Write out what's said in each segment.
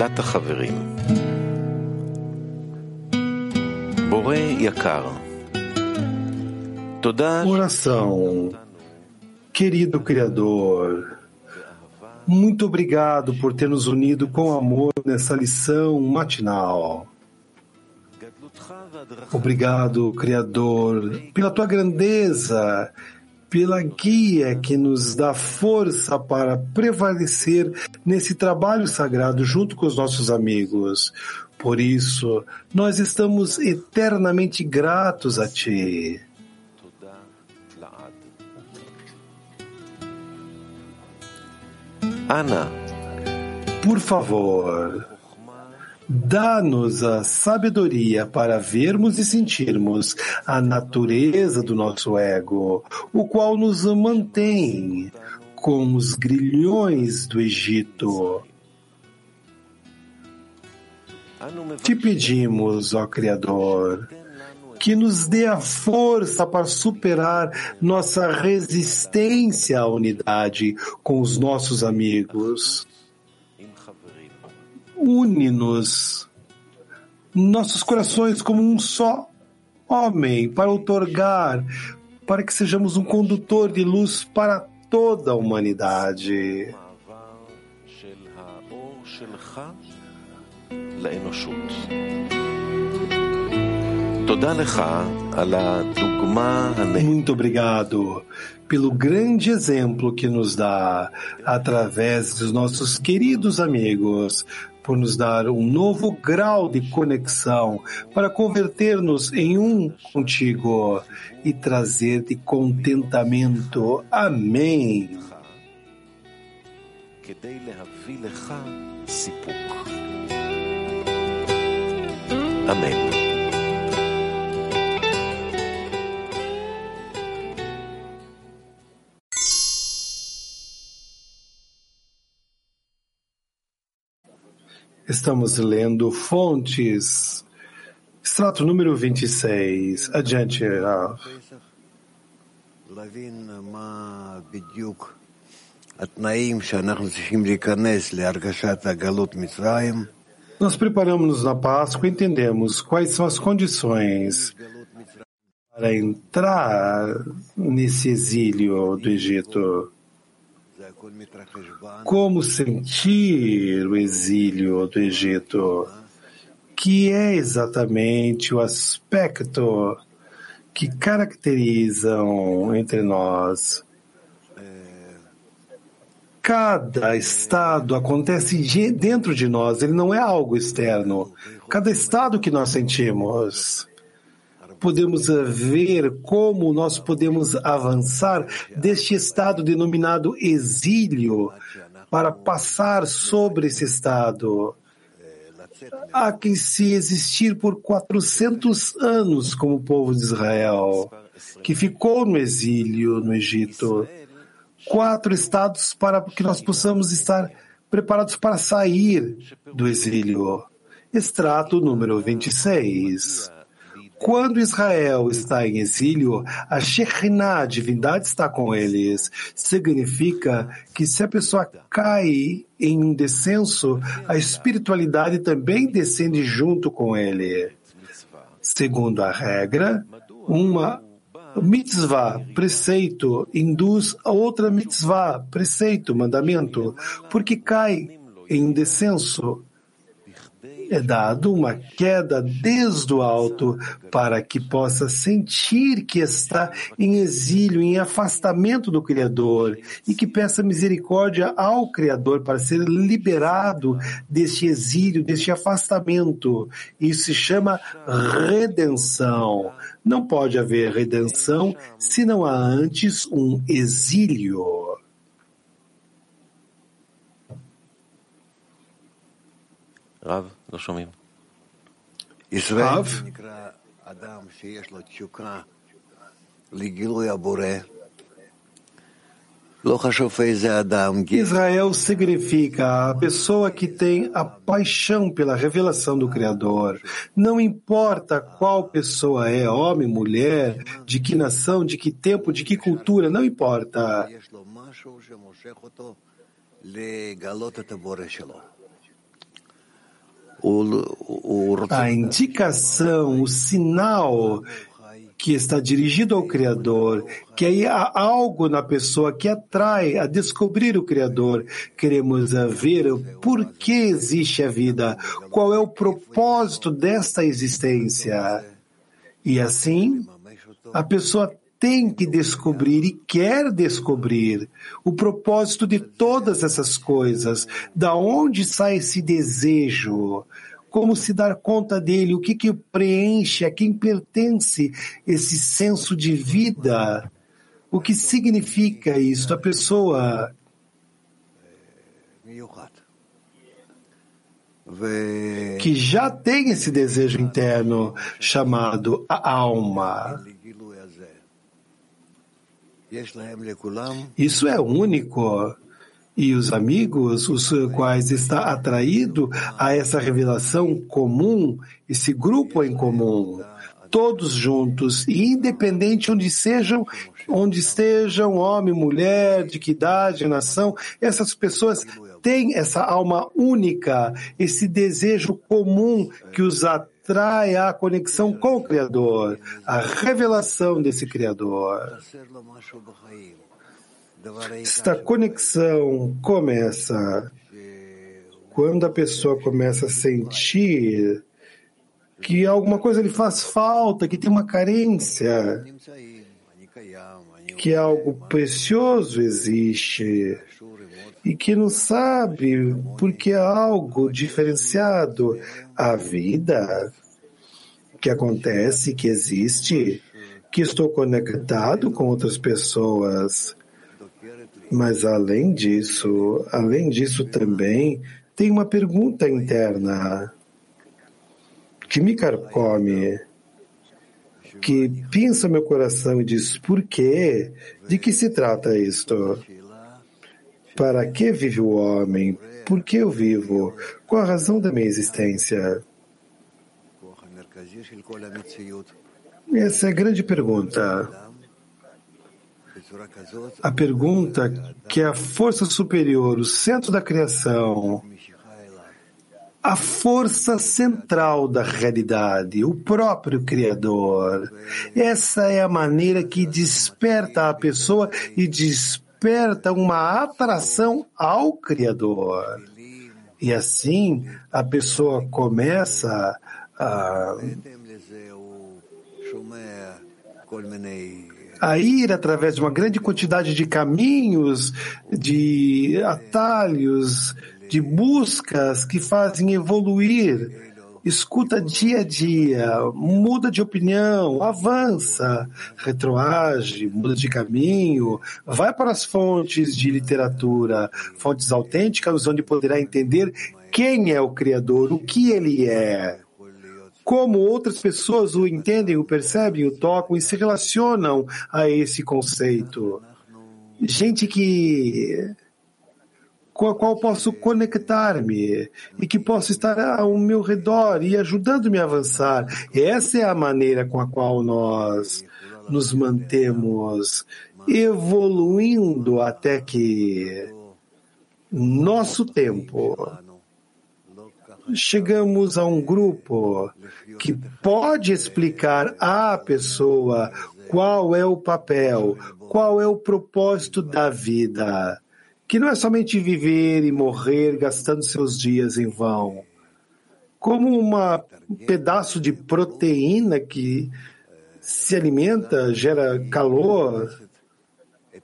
תפילת החברים בורא יקר, תודה Oração. Querido Criador, muito obrigado por ter nos unido com amor nessa lição matinal. Obrigado, Criador, pela tua grandeza, pela guia que nos dá força para prevalecer nesse trabalho sagrado junto com os nossos amigos. Por isso, nós estamos eternamente gratos a Ti. Ana, por favor. Dá-nos a sabedoria para vermos e sentirmos a natureza do nosso ego, o qual nos mantém com os grilhões do Egito. Te pedimos, ó Criador, que nos dê a força para superar nossa resistência à unidade com os nossos amigos une-nos, nossos corações como um só homem, para outorgar, para que sejamos um condutor de luz para toda a humanidade. Muito obrigado pelo grande exemplo que nos dá através dos nossos queridos amigos por nos dar um novo grau de conexão para converter-nos em um contigo e trazer-te contentamento. Amém. Amém. Estamos lendo Fontes, extrato número 26. Adiante, Rav. Nós preparamos-nos na Páscoa e entendemos quais são as condições para entrar nesse exílio do Egito. Como sentir o exílio do Egito, que é exatamente o aspecto que caracterizam entre nós. Cada estado acontece de- dentro de nós, ele não é algo externo. Cada estado que nós sentimos podemos eh, ver como nós podemos avançar deste estado denominado exílio para passar sobre esse estado há que se existir por 400 anos como povo de Israel, que ficou no exílio no Egito. Quatro estados para que nós possamos estar preparados para sair do exílio. Extrato número 26. Quando Israel está em exílio, a Shekhinah, a divindade, está com eles. Significa que se a pessoa cai em um descenso, a espiritualidade também descende junto com ele. Segundo a regra, uma mitzvah, preceito, induz a outra mitzvah, preceito, mandamento, porque cai em descenso é dado uma queda desde o alto para que possa sentir que está em exílio, em afastamento do Criador e que peça misericórdia ao Criador para ser liberado deste exílio, deste afastamento. Isso se chama redenção. Não pode haver redenção se não há antes um exílio. רב, Israel significa a pessoa que tem a paixão pela revelação do Criador. Não importa qual pessoa é, homem, mulher, de que nação, de que tempo, de que cultura, não importa a indicação, o sinal que está dirigido ao Criador, que aí há algo na pessoa que atrai a descobrir o Criador. Queremos ver por que existe a vida, qual é o propósito desta existência. E assim, a pessoa tem que descobrir e quer descobrir o propósito de todas essas coisas, da onde sai esse desejo, como se dar conta dele, o que que preenche, a quem pertence esse senso de vida, o que significa isso, a pessoa que já tem esse desejo interno chamado a alma. Isso é único. E os amigos, os quais está atraído a essa revelação comum, esse grupo em comum, todos juntos, e independente onde sejam, onde estejam, homem, mulher, de que idade, nação, essas pessoas têm essa alma única, esse desejo comum que os atrai atrai a conexão com o Criador, a revelação desse Criador. Esta conexão começa quando a pessoa começa a sentir que alguma coisa lhe faz falta, que tem uma carência, que algo precioso existe e que não sabe porque é algo diferenciado. A vida que acontece, que existe, que estou conectado com outras pessoas. Mas além disso, além disso também, tem uma pergunta interna que me carcome, que pinça meu coração e diz: por quê? De que se trata isto? Para que vive o homem? Por que eu vivo? Qual a razão da minha existência? Essa é a grande pergunta. A pergunta que é a força superior, o centro da criação, a força central da realidade, o próprio Criador. Essa é a maneira que desperta a pessoa e desperta uma atração ao Criador. E assim a pessoa começa a, a ir através de uma grande quantidade de caminhos, de atalhos, de buscas que fazem evoluir. Escuta dia a dia, muda de opinião, avança, retroage, muda de caminho, vai para as fontes de literatura, fontes autênticas, onde poderá entender quem é o Criador, o que ele é como outras pessoas o entendem, o percebem, o tocam e se relacionam a esse conceito. Gente que com a qual posso conectar-me e que posso estar ao meu redor e ajudando-me a avançar. Essa é a maneira com a qual nós nos mantemos evoluindo até que nosso tempo chegamos a um grupo que pode explicar à pessoa qual é o papel, qual é o propósito da vida, que não é somente viver e morrer gastando seus dias em vão, como um pedaço de proteína que se alimenta, gera calor.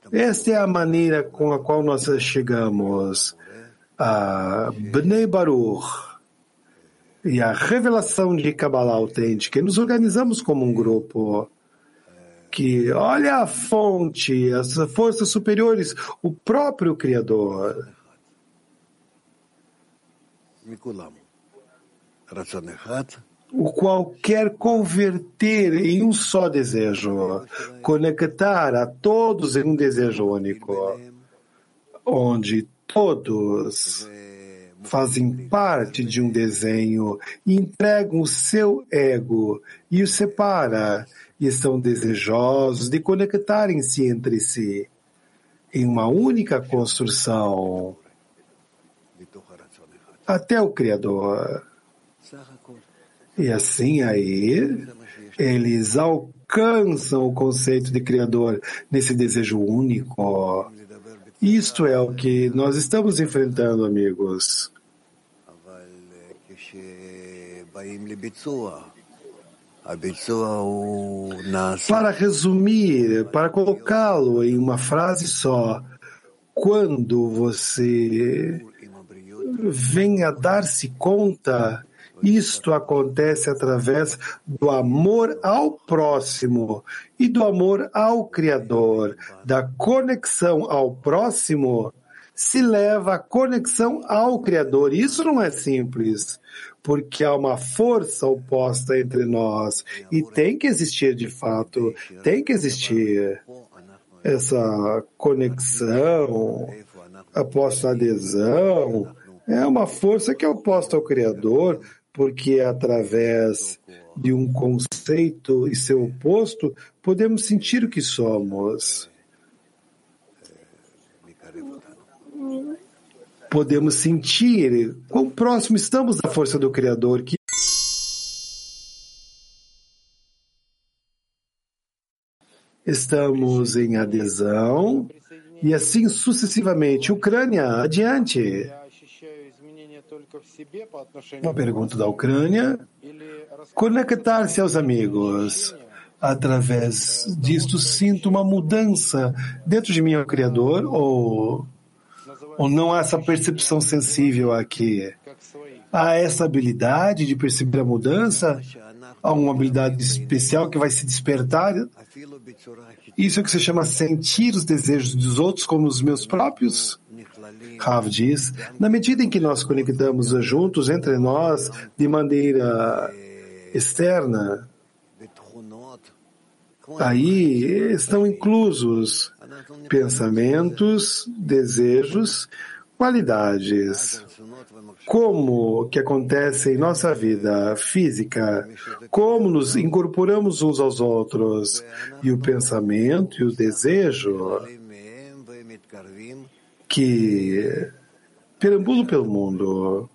Esta é a maneira com a qual nós chegamos a Bnei Baruch, e a revelação de Kabbalah autêntica. Nos organizamos como um grupo que olha a fonte, as forças superiores, o próprio Criador. O qual quer converter em um só desejo, conectar a todos em um desejo único, onde todos fazem parte de um desenho entregam o seu ego e o separa e estão desejosos de conectarem-se entre si em uma única construção até o Criador. E assim aí, eles alcançam o conceito de Criador nesse desejo único. Isto é o que nós estamos enfrentando, amigos. Para resumir, para colocá-lo em uma frase só, quando você vem a dar-se conta, isto acontece através do amor ao próximo e do amor ao Criador, da conexão ao próximo se leva à conexão ao Criador. Isso não é simples, porque há uma força oposta entre nós e tem que existir de fato, tem que existir essa conexão, oposta à adesão, é uma força que é oposta ao Criador, porque é através de um conceito e seu oposto podemos sentir o que somos. Podemos sentir quão próximo estamos da força do Criador que estamos em adesão e assim sucessivamente. Ucrânia, adiante. Uma pergunta da Ucrânia. Conectar-se aos amigos. Através disto, sinto uma mudança dentro de mim ao Criador ou ou não há essa percepção sensível aqui? Há essa habilidade de perceber a mudança? Há uma habilidade especial que vai se despertar? Isso é o que se chama sentir os desejos dos outros como os meus próprios? Rav diz, na medida em que nós conectamos juntos entre nós de maneira externa, aí estão inclusos pensamentos, desejos, qualidades. Como que acontece em nossa vida física, como nos incorporamos uns aos outros, e o pensamento e o desejo que perambulam pelo mundo.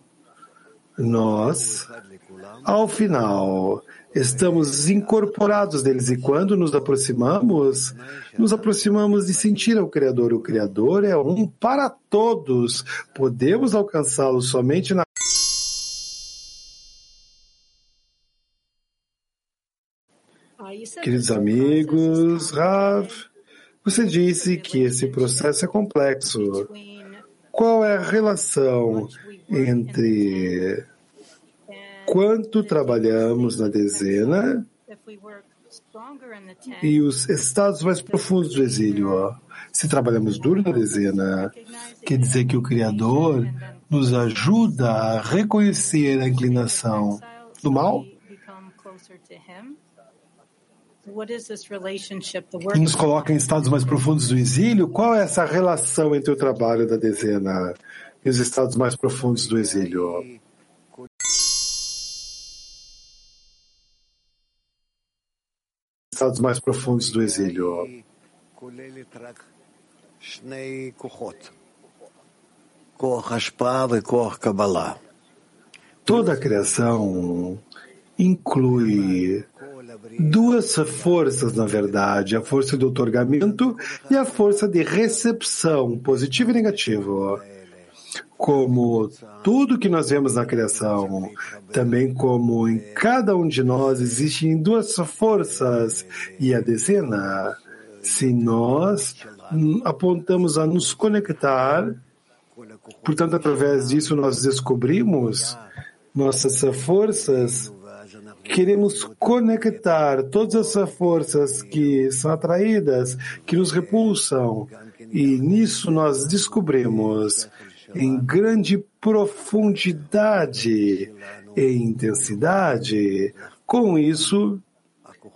Nós, ao final, estamos incorporados deles e quando nos aproximamos, nos aproximamos de sentir ao Criador. O Criador é um para todos. Podemos alcançá-lo somente na Queridos amigos, Rav, você disse que esse processo é complexo. Qual é a relação entre quanto trabalhamos na dezena e os estados mais profundos do exílio. Se trabalhamos duro na dezena, quer dizer que o Criador nos ajuda a reconhecer a inclinação do mal e nos coloca em estados mais profundos do exílio. Qual é essa relação entre o trabalho da dezena e os estados mais profundos do exílio? Estados mais profundos do exílio. Toda a criação inclui duas forças, na verdade, a força do otorgamento e a força de recepção, positivo e negativo como tudo que nós vemos na criação, também como em cada um de nós existem duas forças e a dezena, se nós apontamos a nos conectar, portanto, através disso nós descobrimos nossas forças, queremos conectar todas essas forças que são atraídas, que nos repulsam, e nisso nós descobrimos em grande profundidade e intensidade. Com isso,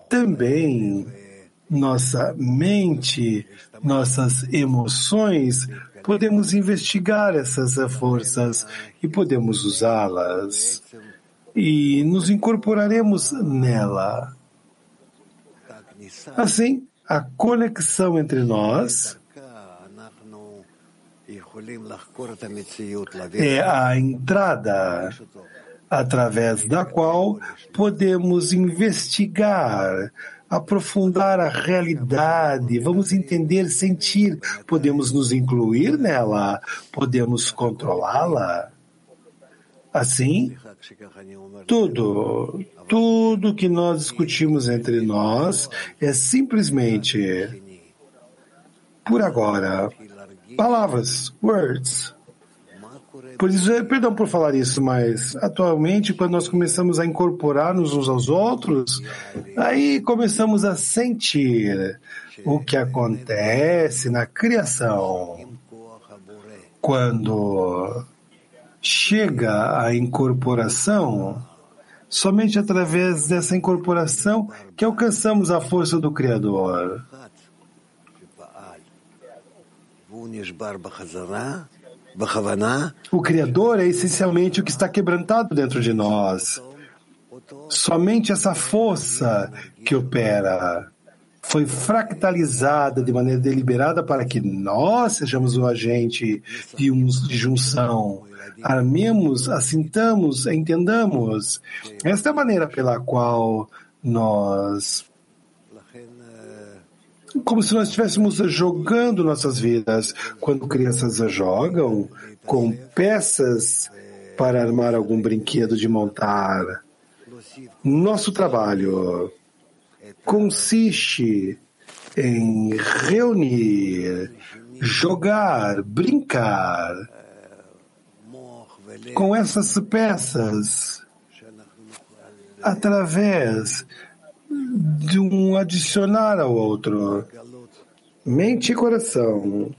também nossa mente, nossas emoções, podemos investigar essas forças e podemos usá-las. E nos incorporaremos nela. Assim, a conexão entre nós é a entrada através da qual podemos investigar, aprofundar a realidade, vamos entender, sentir, podemos nos incluir nela, podemos controlá-la. Assim, tudo, tudo que nós discutimos entre nós é simplesmente, por agora, palavras, words. Por isso, perdão por falar isso, mas atualmente, quando nós começamos a incorporar-nos uns aos outros, aí começamos a sentir o que acontece na criação. Quando chega a incorporação, somente através dessa incorporação que alcançamos a força do Criador. O Criador é essencialmente o que está quebrantado dentro de nós. Somente essa força que opera foi fractalizada de maneira deliberada para que nós sejamos o agente de, um, de junção. Armemos, assintamos, entendamos. Esta é a maneira pela qual nós como se nós estivéssemos jogando nossas vidas. Quando crianças jogam com peças para armar algum brinquedo de montar. Nosso trabalho consiste em reunir, jogar, brincar com essas peças através de um adicionar ao outro. Mente e coração.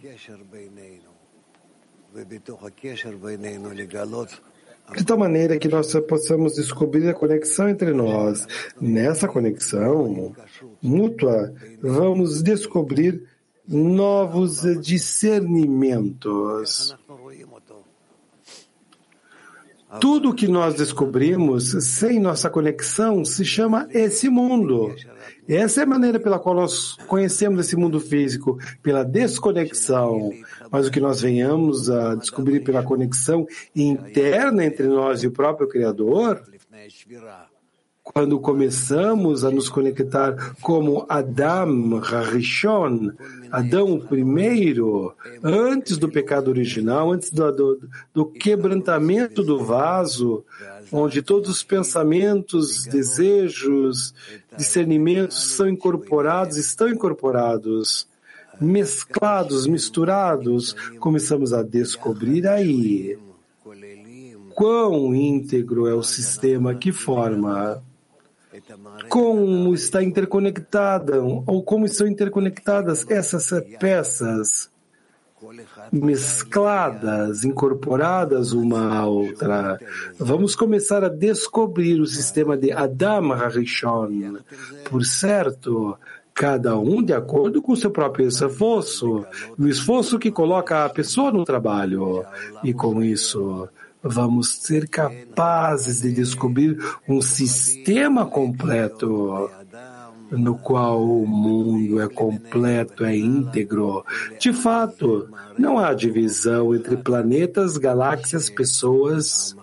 De tal maneira que nós possamos descobrir a conexão entre nós. Nessa conexão mútua, vamos descobrir novos discernimentos. Tudo que nós descobrimos sem nossa conexão se chama esse mundo. Essa é a maneira pela qual nós conhecemos esse mundo físico, pela desconexão. Mas o que nós venhamos a descobrir pela conexão interna entre nós e o próprio Criador, quando começamos a nos conectar como Adam Harishon, Adão o primeiro, antes do pecado original, antes do, do, do quebrantamento do vaso, onde todos os pensamentos, desejos, discernimentos são incorporados, estão incorporados, mesclados, misturados, começamos a descobrir aí quão íntegro é o sistema que forma como está interconectada ou como estão interconectadas essas peças mescladas, incorporadas uma à outra. Vamos começar a descobrir o sistema de Adam Harishon. Por certo, cada um de acordo com seu próprio esforço, o esforço que coloca a pessoa no trabalho. E com isso, vamos ser capazes de descobrir um sistema completo no qual o mundo é completo, é íntegro. De fato, não há divisão entre planetas, galáxias, pessoas,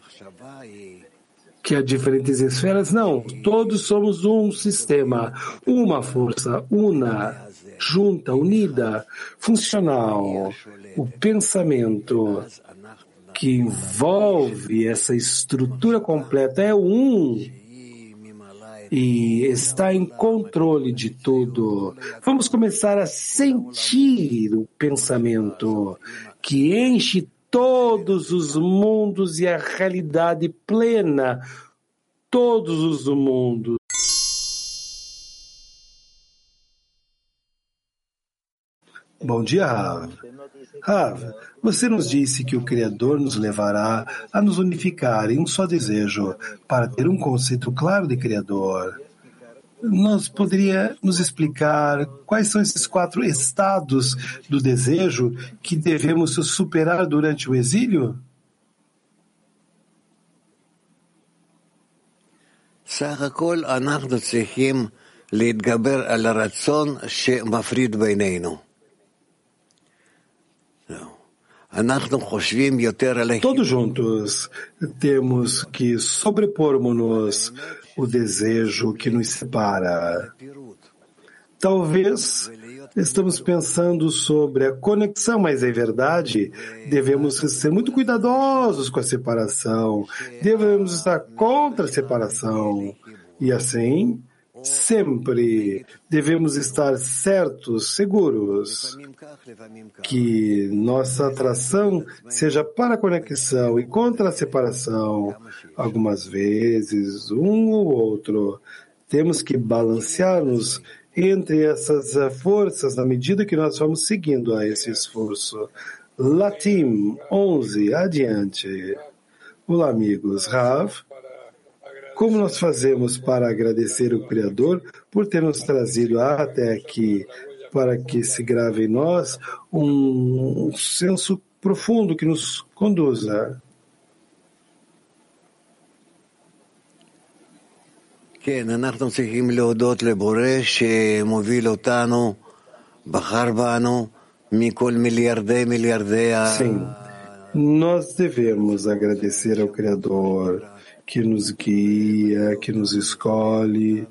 que há diferentes esferas. Não, todos somos um sistema, uma força, una, junta, unida, funcional. O pensamento que envolve essa estrutura completa é um e está em controle de tudo. Vamos começar a sentir o pensamento que enche todos os mundos e a realidade plena, todos os mundos. Bom dia, Rav. Rav, você nos disse que o Criador nos levará a nos unificar em um só desejo para ter um conceito claro de Criador. Nós poderia nos explicar quais são esses quatro estados do desejo que devemos superar durante o exílio? סך הכל אנחנו צריכים להתגבר על הרצון שמפריד בינינו. Todos juntos temos que sobrepormos-nos o desejo que nos separa. Talvez estamos pensando sobre a conexão, mas é verdade, devemos ser muito cuidadosos com a separação, devemos estar contra a separação. E assim, sempre devemos estar certos, seguros, que nossa atração seja para a conexão e contra a separação. Algumas vezes, um ou outro. Temos que balancear-nos entre essas forças na medida que nós vamos seguindo a esse esforço. Latim 11, adiante. Olá, amigos. Rav, como nós fazemos para agradecer o Criador por ter nos trazido até aqui, para que se grave em nós um senso profundo que nos conduza? כן, אנחנו צריכים להודות לבורא שמוביל אותנו, בחר בנו מכל מיליארדי מיליארדי Sim, nós devemos agradecer ao Criador que nos guia, que nos escolhe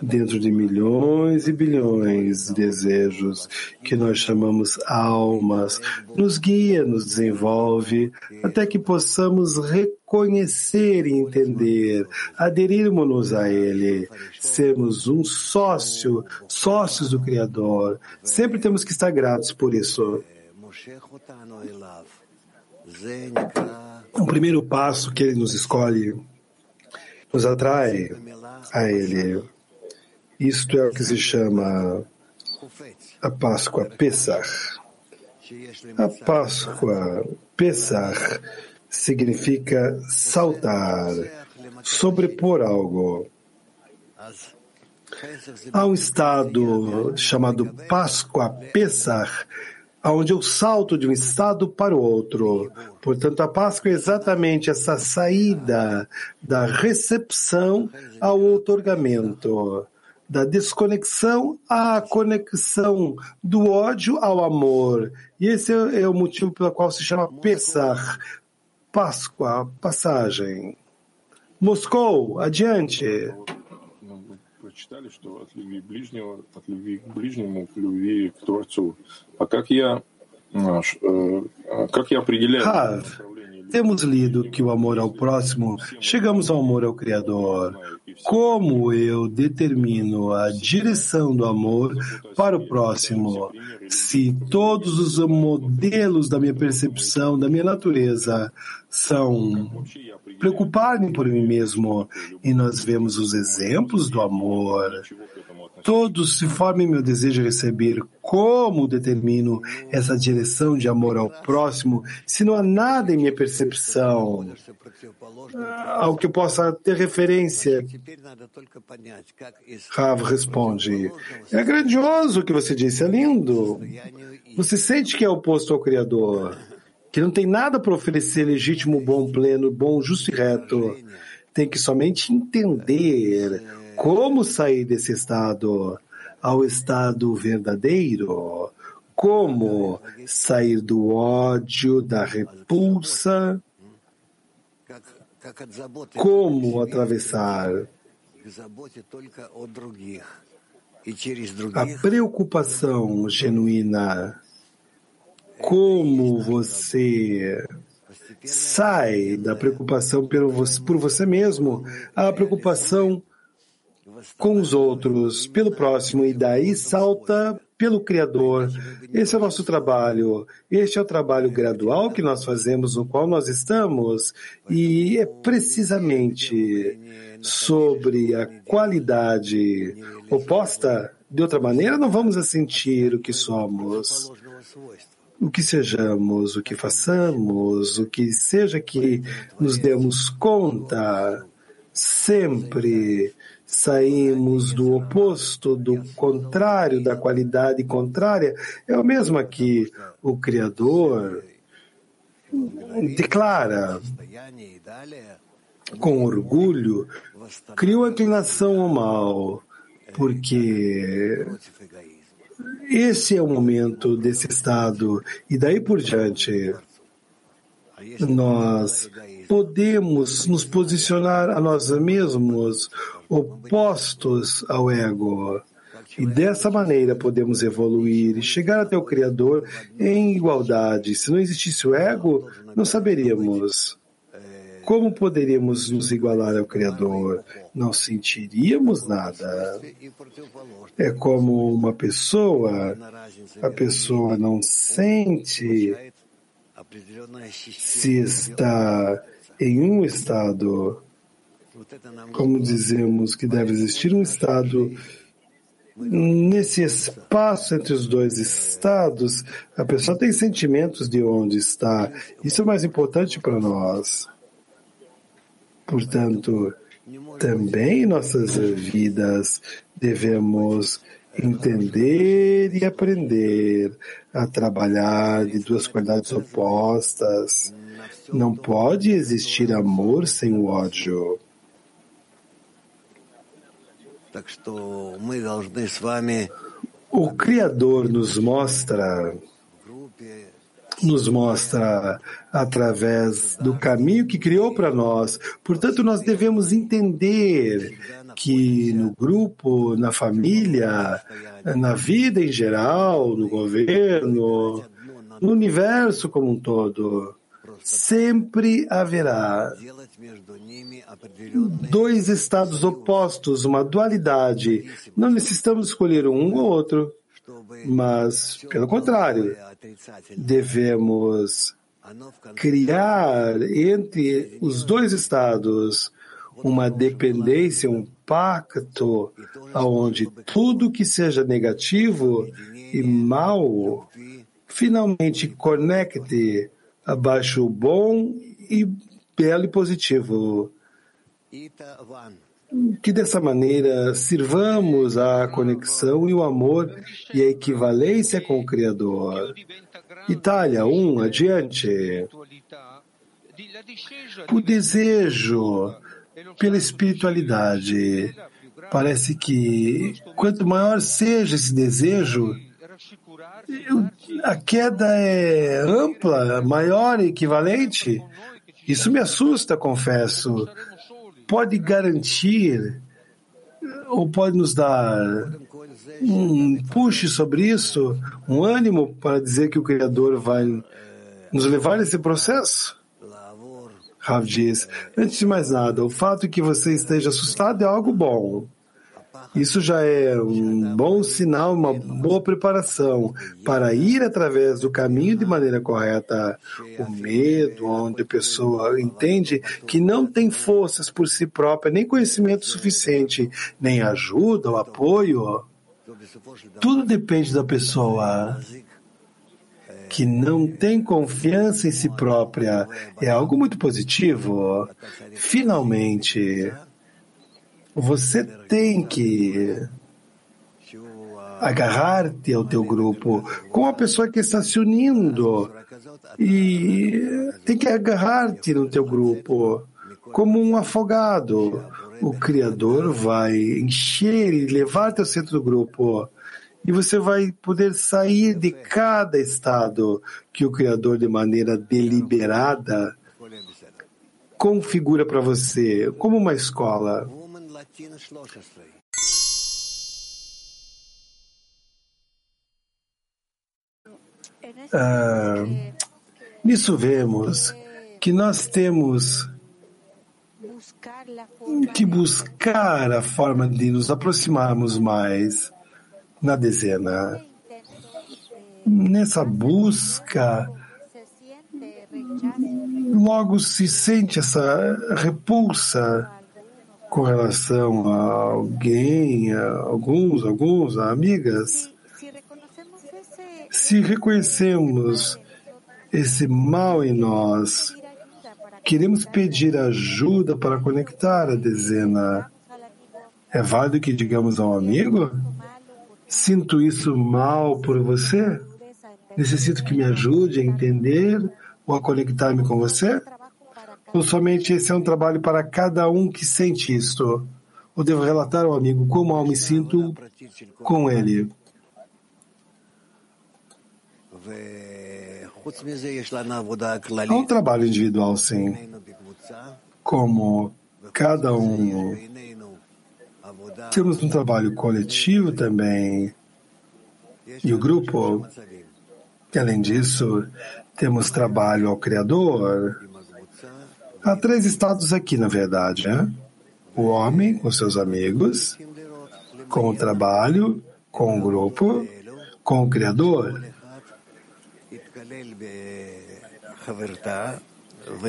dentro de milhões e bilhões de desejos que nós chamamos almas, nos guia, nos desenvolve, até que possamos reconhecer e entender, aderirmos-nos a Ele, sermos um sócio, sócios do Criador. Sempre temos que estar gratos por isso. O primeiro passo que Ele nos escolhe nos atrai a Ele. Isto é o que se chama a Páscoa Pesach. A Páscoa Pesach significa saltar, sobrepor algo. Há um estado chamado Páscoa Pesach, onde eu salto de um estado para o outro. Portanto, a Páscoa é exatamente essa saída da recepção ao outorgamento da desconexão à conexão, do ódio ao amor. E esse é o motivo pelo qual se chama Pesach, Páscoa, passagem. Moscou, adiante. Прочитали, что от любви ближнего, от любви к ближнему, к любви к Творцу. А как я, как я определяю temos lido que o amor ao próximo, chegamos ao amor ao Criador. Como eu determino a direção do amor para o próximo? Se todos os modelos da minha percepção, da minha natureza, são preocupar-me por mim mesmo, e nós vemos os exemplos do amor todos se formem meu desejo de receber. Como determino essa direção de amor ao próximo se não há nada em minha percepção ao que eu possa ter referência? Rav responde: É grandioso o que você disse, é lindo. Você sente que é oposto ao Criador, que não tem nada para oferecer legítimo, bom, pleno, bom, justo e reto. Tem que somente entender como sair desse estado ao estado verdadeiro? Como sair do ódio, da repulsa? Como atravessar a preocupação genuína? Como você sai da preocupação por você mesmo à preocupação com os outros, pelo próximo, e daí salta pelo Criador. Esse é o nosso trabalho. Este é o trabalho gradual que nós fazemos, no qual nós estamos, e é precisamente sobre a qualidade oposta. De outra maneira, não vamos sentir o que somos o que sejamos, o que façamos, o que seja que nos demos conta, sempre saímos do oposto, do contrário, da qualidade contrária, é o mesmo aqui. O Criador declara com orgulho, criou a inclinação ao mal, porque esse é o momento desse estado, e daí por diante, nós podemos nos posicionar a nós mesmos opostos ao ego. E dessa maneira podemos evoluir e chegar até o Criador em igualdade. Se não existisse o ego, não saberíamos. Como poderíamos nos igualar ao Criador? Não sentiríamos nada. É como uma pessoa, a pessoa não sente se está em um estado, como dizemos que deve existir um estado nesse espaço entre os dois estados, a pessoa tem sentimentos de onde está. Isso é mais importante para nós. Portanto, também em nossas vidas devemos entender e aprender a trabalhar de duas qualidades opostas. Não pode existir amor sem o ódio. O Criador nos mostra nos mostra através do caminho que criou para nós. Portanto, nós devemos entender que no grupo, na família, na vida em geral, no governo, no universo como um todo, sempre haverá dois estados opostos, uma dualidade. Não necessitamos escolher um ou outro, mas, pelo contrário, devemos criar entre os dois estados uma dependência, um pacto, onde tudo que seja negativo e mal finalmente conecte abaixo bom e belo e positivo. Que dessa maneira sirvamos a conexão e o amor e a equivalência com o Criador. Itália 1, um, adiante. O desejo pela espiritualidade. Parece que quanto maior seja esse desejo, a queda é ampla, maior e equivalente. Isso me assusta, confesso. Pode garantir ou pode nos dar um push sobre isso, um ânimo para dizer que o Criador vai nos levar nesse processo? Rav diz, antes de mais nada, o fato de que você esteja assustado é algo bom. Isso já é um bom sinal, uma boa preparação para ir através do caminho de maneira correta. O medo, onde a pessoa entende que não tem forças por si própria, nem conhecimento suficiente, nem ajuda ou apoio. Tudo depende da pessoa que não tem confiança em si própria. É algo muito positivo. Finalmente, você tem que agarrar-te ao teu grupo com a pessoa que está se unindo e tem que agarrar-te no teu grupo como um afogado. O Criador vai encher e levar-te ao centro do grupo e você vai poder sair de cada estado que o Criador, de maneira deliberada, configura para você, como uma escola. Ah, nisso vemos que nós temos que buscar a forma de nos aproximarmos mais na dezena. Nessa busca, logo se sente essa repulsa com relação a alguém, a alguns, alguns, a amigas, se reconhecemos esse mal em nós, queremos pedir ajuda para conectar a dezena. É válido que digamos ao amigo? Sinto isso mal por você? Necessito que me ajude a entender ou a conectar-me com você? Somente esse é um trabalho para cada um que sente isto? Ou devo relatar ao amigo como eu me sinto com ele? Há um trabalho individual, sim. Como cada um. Temos um trabalho coletivo também. E o grupo, além disso, temos trabalho ao Criador. Há três estados aqui, na verdade, né? O homem com seus amigos, com o trabalho, com o grupo, com o Criador.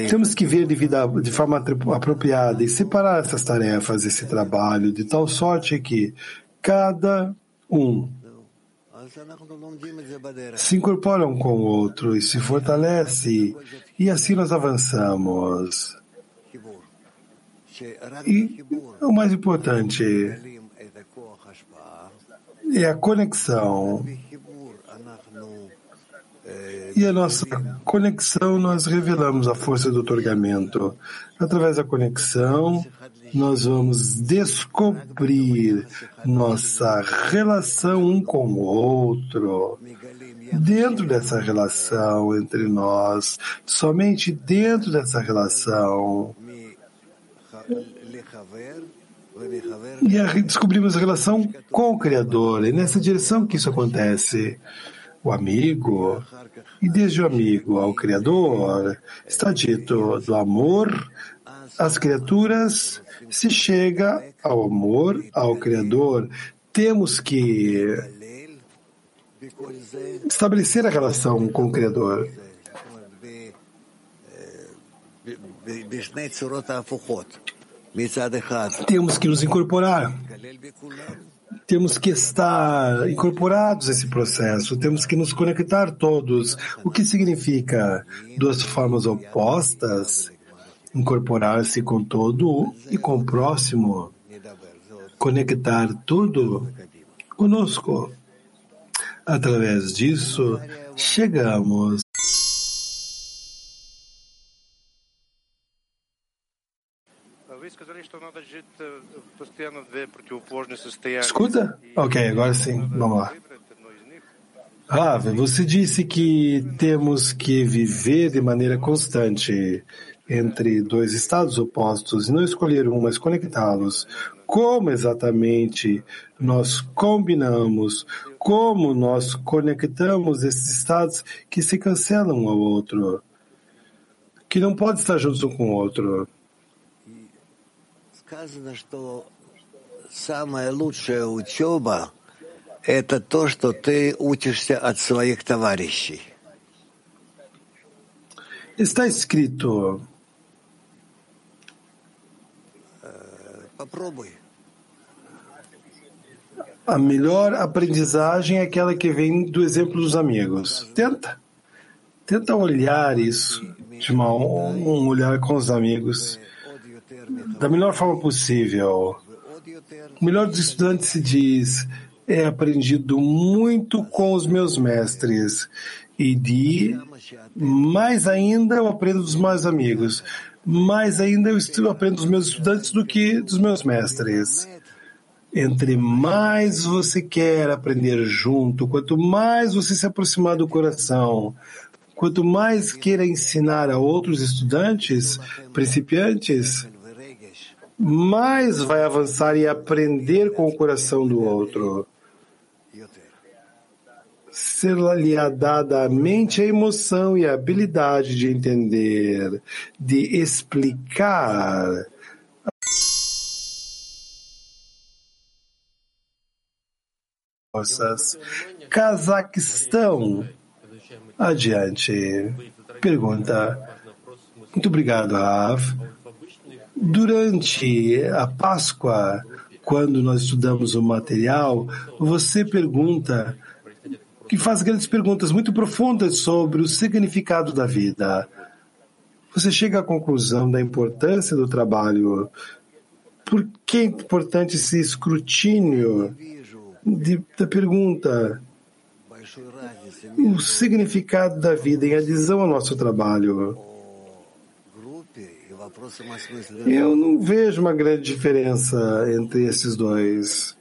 Temos que ver de, vida, de forma apropriada e separar essas tarefas, esse trabalho, de tal sorte que cada um se incorpora um com o outro e se fortalece, e assim nós avançamos. E o mais importante é a conexão. E a nossa conexão, nós revelamos a força do otorgamento. Através da conexão, nós vamos descobrir nossa relação um com o outro. Dentro dessa relação entre nós, somente dentro dessa relação, e descobrimos a relação com o Criador. É nessa direção que isso acontece. O amigo, e desde o amigo ao Criador, está dito do amor às criaturas, se chega ao amor ao Criador. Temos que estabelecer a relação com o Criador. Temos que nos incorporar. Temos que estar incorporados a esse processo, temos que nos conectar todos. O que significa duas formas opostas? Incorporar-se com todo e com o próximo. Conectar tudo conosco. Através disso, chegamos Escuta? Ok, agora sim. Vamos lá. Rav, você disse que temos que viver de maneira constante entre dois estados opostos e não escolher um, mas conectá-los Como exatamente nós combinamos, como nós conectamos esses estados que se cancelam um ao outro, que não pode estar juntos um com o outro. Сказано, что самая лучшая учеба – это то, что ты учишься от своих товарищей. Está escrito. A melhor aprendizagem é aquela que vem do exemplo dos amigos. Tenta. Tenta olhar isso de uma, um olhar com os amigos da melhor forma possível. O melhor dos estudantes se diz é aprendido muito com os meus mestres e de mais ainda eu aprendo dos meus amigos, mais ainda eu aprendo dos meus estudantes do que dos meus mestres. Entre mais você quer aprender junto, quanto mais você se aproximar do coração, quanto mais queira ensinar a outros estudantes, principiantes, mais vai avançar e aprender com o coração do outro. Ser-lhe dada a mente, a emoção e a habilidade de entender, de explicar. Nossas Cazaquistão. Adiante. Pergunta. Muito obrigado, Rav. Durante a Páscoa, quando nós estudamos o material, você pergunta, que faz grandes perguntas muito profundas sobre o significado da vida. Você chega à conclusão da importância do trabalho. Por que é importante esse escrutínio de, da pergunta? O significado da vida em adesão ao nosso trabalho. Eu não vejo uma grande diferença entre esses dois.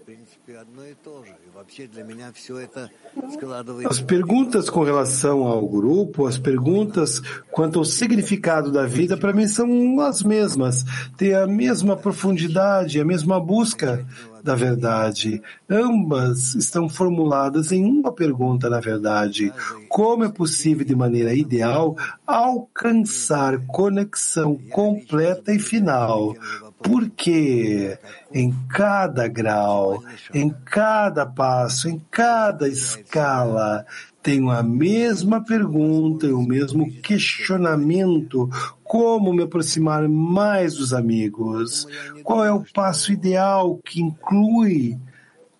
As perguntas com relação ao grupo, as perguntas quanto ao significado da vida, para mim são as mesmas. Tem a mesma profundidade, a mesma busca da verdade. Ambas estão formuladas em uma pergunta, na verdade. Como é possível, de maneira ideal, alcançar conexão completa e final? Porque em cada grau, em cada passo, em cada escala, tenho a mesma pergunta e o mesmo questionamento: como me aproximar mais dos amigos? Qual é o passo ideal que inclui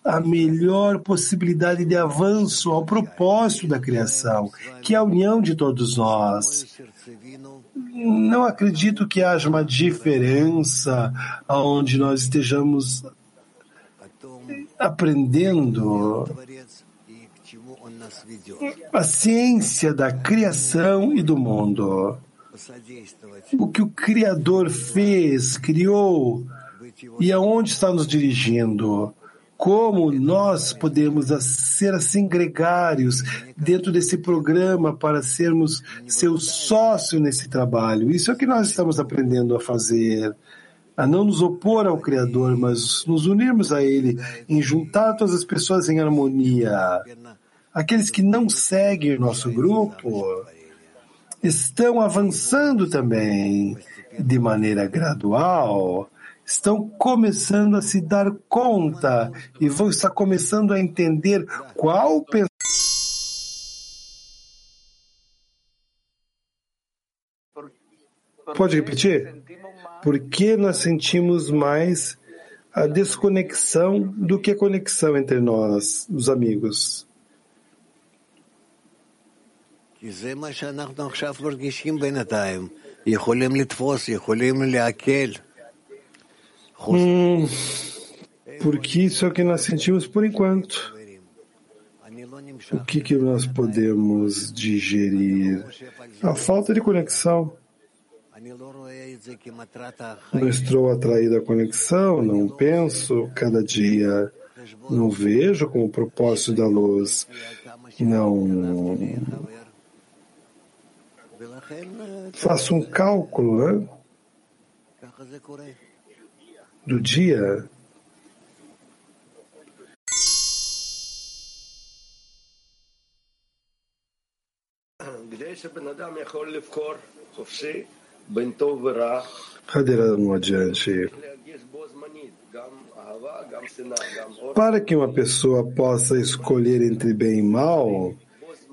a melhor possibilidade de avanço ao propósito da criação, que é a união de todos nós? Não acredito que haja uma diferença onde nós estejamos aprendendo a ciência da criação e do mundo. O que o Criador fez, criou e aonde está nos dirigindo. Como nós podemos ser assim gregários dentro desse programa para sermos seu sócio nesse trabalho? Isso é o que nós estamos aprendendo a fazer a não nos opor ao Criador, mas nos unirmos a Ele, em juntar todas as pessoas em harmonia. Aqueles que não seguem o nosso grupo estão avançando também de maneira gradual, estão começando a se dar conta e vão estar começando a entender qual Pode repetir? Por que nós sentimos mais a desconexão do que a conexão entre nós, os amigos? Hum, porque isso é o que nós sentimos por enquanto. O que, que nós podemos digerir? A falta de conexão. Não estou atraído à conexão, não penso cada dia, não vejo como propósito da luz, não faço um cálculo né, do dia. Adiante. Para que uma pessoa possa escolher entre bem e mal,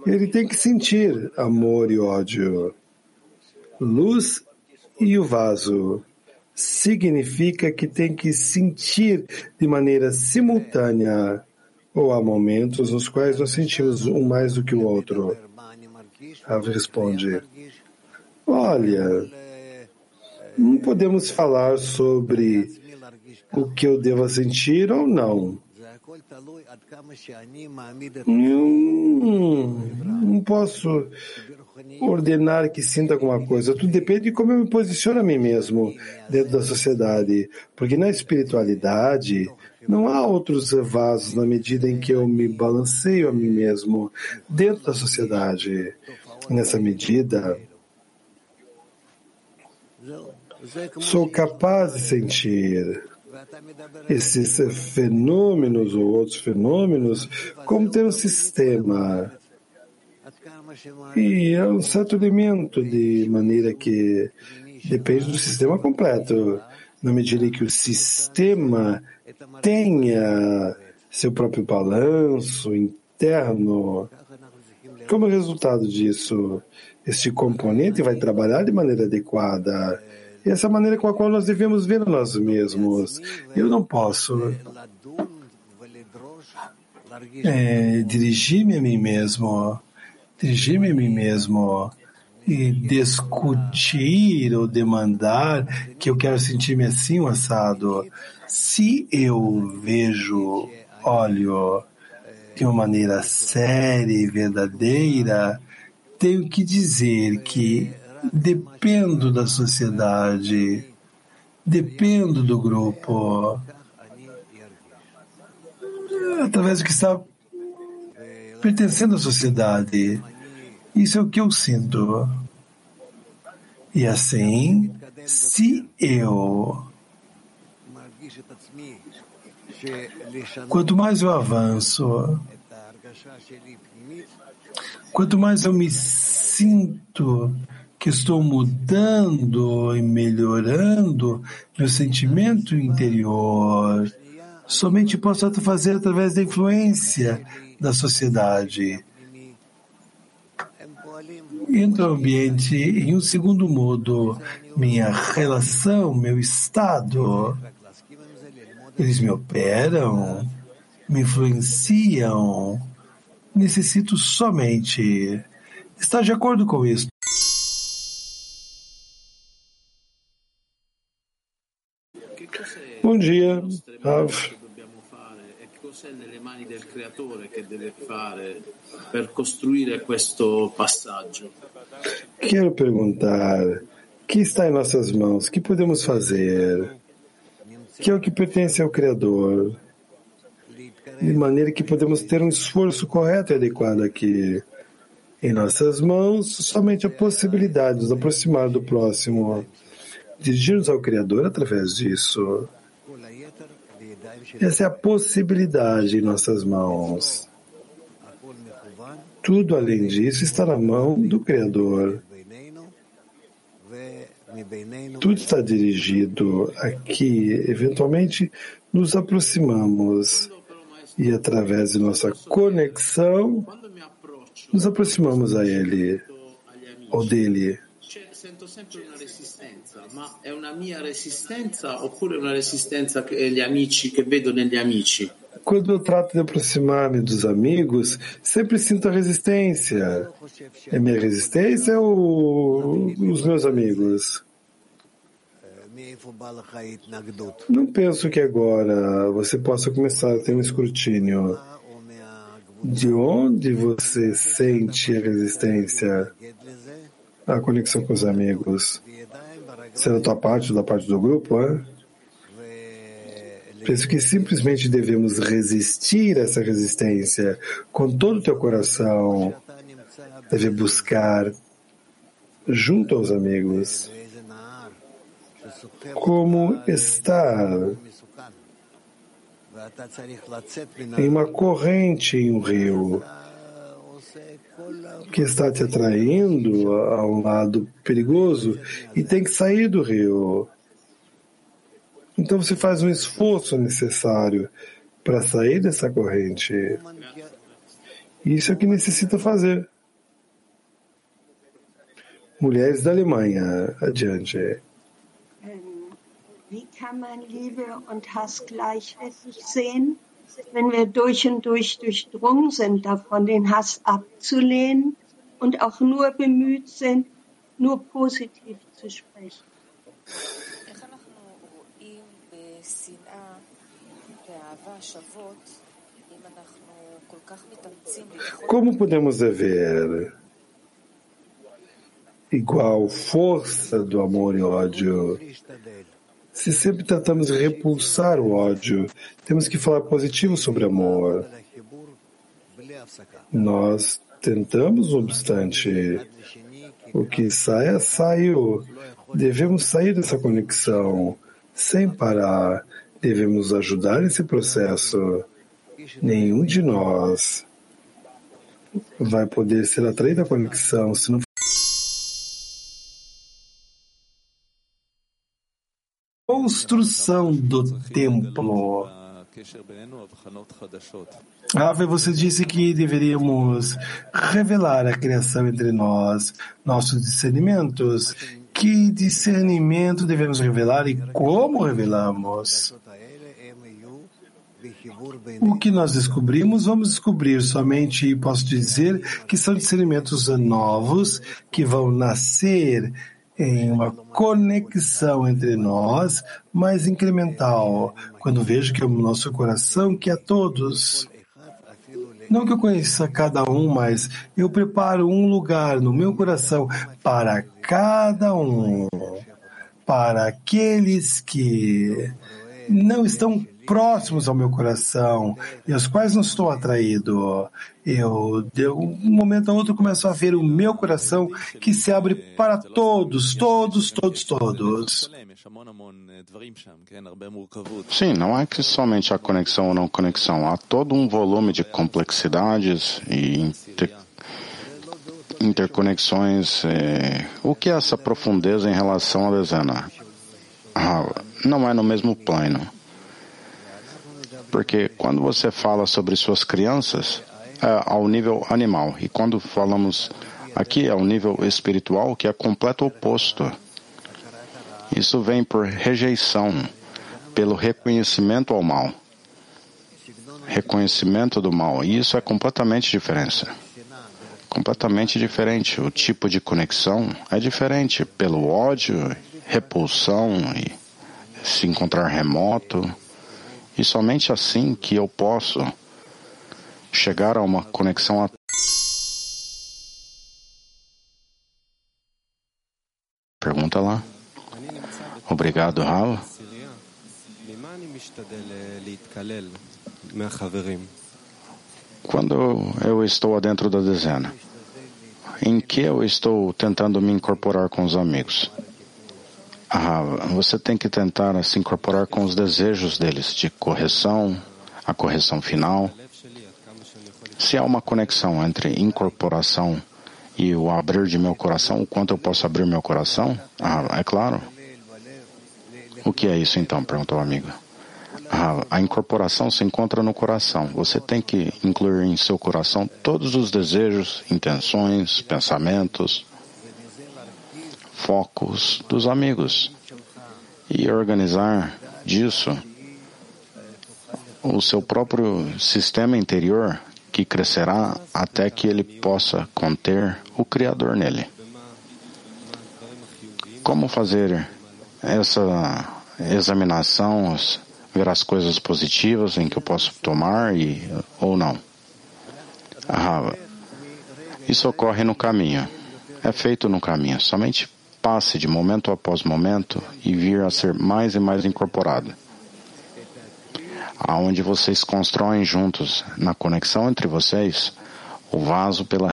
ele tem que sentir amor e ódio. Luz e o vaso significa que tem que sentir de maneira simultânea, ou há momentos nos quais nós sentimos um mais do que o outro. Rav responde: Olha, não podemos falar sobre o que eu devo sentir ou não. Não, não posso ordenar que sinta alguma coisa. Tudo depende de como eu me posiciono a mim mesmo dentro da sociedade. Porque na espiritualidade não há outros vasos na medida em que eu me balanceio a mim mesmo dentro da sociedade. Nessa medida, sou capaz de sentir esses fenômenos ou outros fenômenos como ter um sistema. E é um certo elemento de maneira que depende do sistema completo. Na medida em que o sistema tenha seu próprio balanço interno, como resultado disso, este componente vai trabalhar de maneira adequada e essa maneira com a qual nós devemos ver nós mesmos. Eu não posso é, dirigir-me a mim mesmo, dirigir-me a mim mesmo e discutir ou demandar que eu quero sentir-me assim, assado. Se eu vejo, olho de uma maneira séria e verdadeira, tenho que dizer que dependo da sociedade, dependo do grupo. através do que está pertencendo à sociedade. Isso é o que eu sinto. E assim, se eu. Quanto mais eu avanço, quanto mais eu me sinto que estou mudando e melhorando meu sentimento interior, somente posso fazer através da influência da sociedade. Entra no ambiente em um segundo modo, minha relação, meu estado. Eles me operam, me influenciam. Necessito somente estar de acordo com isso. Bom dia, Rav. Cos'è nelle mani del creatore che deve fare per costruire questo passaggio? Quero perguntar, que está em nossas mãos? Que podemos fazer? Que é o que pertence ao Criador? De maneira que podemos ter um esforço correto e adequado aqui. Em nossas mãos, somente a possibilidade de nos aproximar do próximo, dirigir-nos ao Criador através disso. Essa é a possibilidade em nossas mãos. Tudo além disso está na mão do Criador. Tudo está dirigido aqui. Eventualmente, nos aproximamos e, através de nossa conexão, nos aproximamos a Ele ou dele. Sento sempre una resistenza, ma è una mia resistenza oppure una resistenza che gli amici che vedo negli amici? Quando eu trato de aproximar-me dos amigos, sempre sinto a resistência. É minha resistência ou os meus amigos? Não penso que agora você possa começar a ter um escrutínio. De onde você sente a resistência? A conexão com os amigos. Se é da tua parte da parte do grupo, é? Penso que simplesmente devemos resistir a essa resistência com todo o teu coração. Deve buscar junto aos amigos como estar em uma corrente em um rio que está te atraindo a um lado perigoso e tem que sair do rio. Então você faz um esforço necessário para sair dessa corrente. Isso é o que necessita fazer. Mulheres da Alemanha, adiante. Wie kann man Liebe und Hass gleichwertig sehen, wenn wir durch und durch durchdrungen sind davon, den Hass abzulehnen und auch nur bemüht sind, nur positiv zu sprechen. Como podemos haver igual força do amor e ódio se sempre tentamos repulsar o ódio? Temos que falar positivo sobre amor. Nós tentamos, obstante, o que sai, saiu. Devemos sair dessa conexão sem parar. Devemos ajudar esse processo. Nenhum de nós vai poder ser atraído à conexão se não construção do templo. Rafa, você disse que deveríamos revelar a criação entre nós, nossos discernimentos. Que discernimento devemos revelar e como revelamos? O que nós descobrimos, vamos descobrir somente, posso dizer, que são discernimentos novos que vão nascer em uma conexão entre nós, mais incremental, quando vejo que o nosso coração que todos. Não que eu conheça cada um, mas eu preparo um lugar no meu coração para cada um, para aqueles que não estão próximos ao meu coração e aos quais não estou atraído. Eu, de um momento a outro, começo a ver o meu coração que se abre para todos, todos, todos, todos. Sim, não é que somente a conexão ou não conexão, há todo um volume de complexidades e inter interconexões. É... O que é essa profundeza em relação à dezena? Ah, não é no mesmo plano. Porque quando você fala sobre suas crianças, é ao nível animal. E quando falamos aqui ao nível espiritual, que é completo oposto. Isso vem por rejeição, pelo reconhecimento ao mal. Reconhecimento do mal. E isso é completamente diferente. Completamente diferente. O tipo de conexão é diferente pelo ódio, repulsão e se encontrar remoto. E somente assim que eu posso chegar a uma conexão Pergunta lá. Obrigado, Raul. Quando eu estou dentro da dezena, em que eu estou tentando me incorporar com os amigos? Ah, você tem que tentar se incorporar com os desejos deles de correção, a correção final. Se há uma conexão entre incorporação e o abrir de meu coração, o quanto eu posso abrir meu coração? Ah, é claro. O que é isso então? perguntou o amigo. Ah, a incorporação se encontra no coração. Você tem que incluir em seu coração todos os desejos, intenções, pensamentos, focos dos amigos e organizar disso o seu próprio sistema interior que crescerá até que ele possa conter o Criador nele. Como fazer essa examinação, ver as coisas positivas em que eu posso tomar e, ou não? Ah, isso ocorre no caminho. É feito no caminho. Somente passe de momento após momento e vir a ser mais e mais incorporado. Aonde vocês constroem juntos, na conexão entre vocês, o vaso pela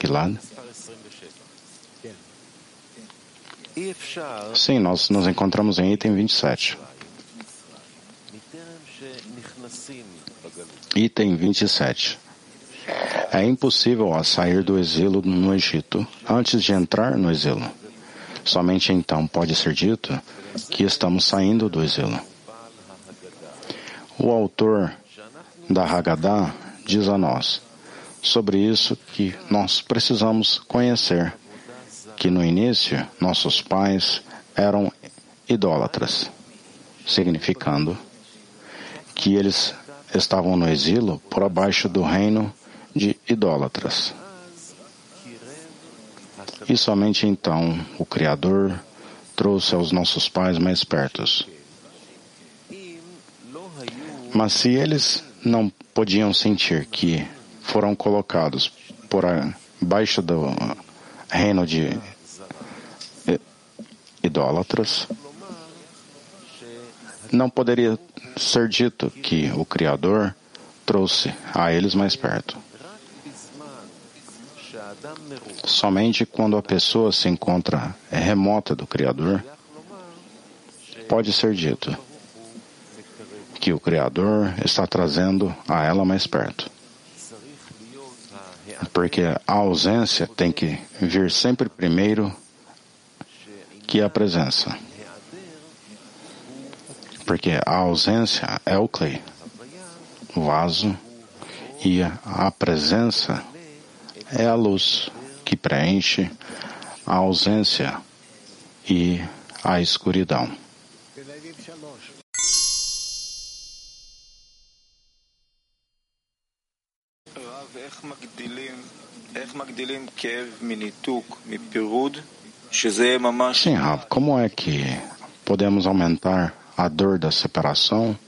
Gilad? Sim, nós nos encontramos em item 27. Item 27. É impossível sair do exílio no Egito antes de entrar no exílio. Somente então pode ser dito que estamos saindo do exílio. O autor da Haggadah diz a nós sobre isso que nós precisamos conhecer que no início nossos pais eram idólatras, significando que eles estavam no exílio por abaixo do reino de idólatras. E somente então o Criador trouxe aos nossos pais mais pertos. Mas se eles não podiam sentir que foram colocados por abaixo do reino de idólatras, não poderia ser dito que o Criador trouxe a eles mais perto. Somente quando a pessoa se encontra remota do Criador, pode ser dito que o Criador está trazendo a ela mais perto. Porque a ausência tem que vir sempre primeiro que a presença. Porque a ausência é o clay, o vaso, e a presença é a luz que preenche a ausência e a escuridão. Sim, Rav, como é que podemos aumentar a dor da separação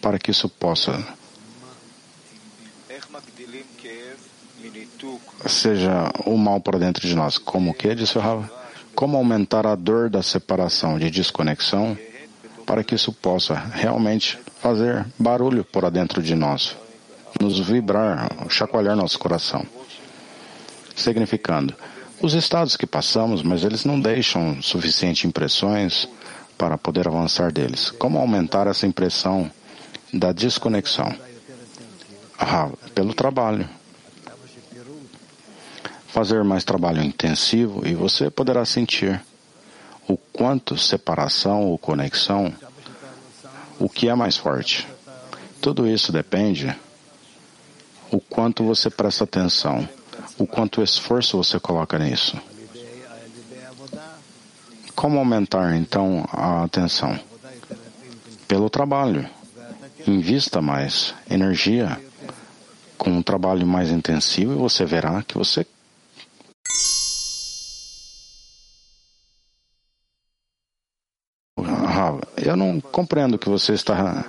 para que isso possa seja o mal para dentro de nós. Como o que, disse o Rav? como aumentar a dor da separação, de desconexão, para que isso possa realmente fazer barulho por dentro de nós, nos vibrar, chacoalhar nosso coração. Significando, os estados que passamos, mas eles não deixam suficientes impressões para poder avançar deles. Como aumentar essa impressão da desconexão? Ah, pelo trabalho. Fazer mais trabalho intensivo e você poderá sentir o quanto separação ou conexão, o que é mais forte. Tudo isso depende o quanto você presta atenção, o quanto esforço você coloca nisso. Como aumentar então a atenção? Pelo trabalho. Invista mais energia com um trabalho mais intensivo e você verá que você Eu não compreendo o que você está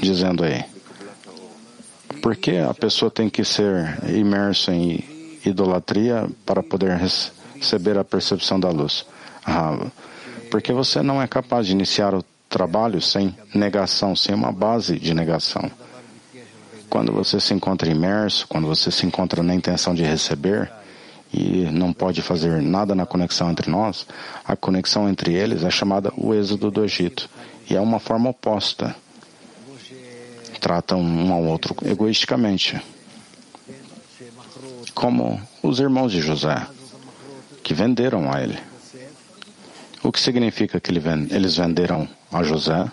dizendo aí. Por que a pessoa tem que ser imersa em idolatria para poder receber a percepção da luz? Ah, porque você não é capaz de iniciar o trabalho sem negação, sem uma base de negação. Quando você se encontra imerso, quando você se encontra na intenção de receber e não pode fazer nada na conexão entre nós, a conexão entre eles é chamada o êxodo do Egito e é uma forma oposta. Tratam um ao outro egoisticamente. Como os irmãos de José, que venderam a ele. O que significa que eles venderam a José?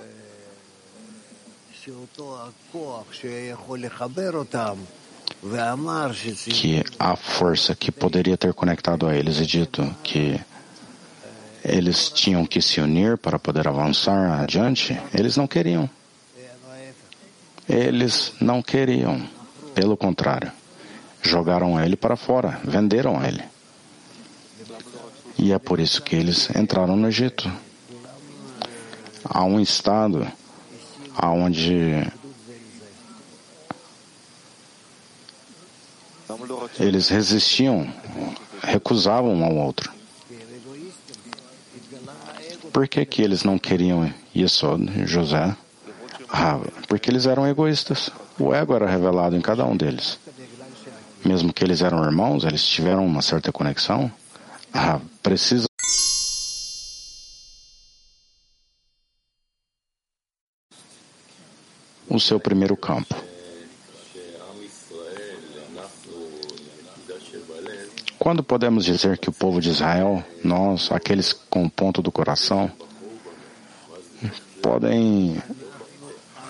Que a força que poderia ter conectado a eles e dito que eles tinham que se unir para poder avançar adiante, eles não queriam. Eles não queriam. Pelo contrário, jogaram ele para fora, venderam ele. E é por isso que eles entraram no Egito. Há um estado onde eles resistiam, recusavam um ao outro. Por que, que eles não queriam Yesod, José? Ah, porque eles eram egoístas. O ego era revelado em cada um deles. Mesmo que eles eram irmãos, eles tiveram uma certa conexão. Ah, precisa. O seu primeiro campo. Quando podemos dizer que o povo de Israel, nós, aqueles com o ponto do coração, podem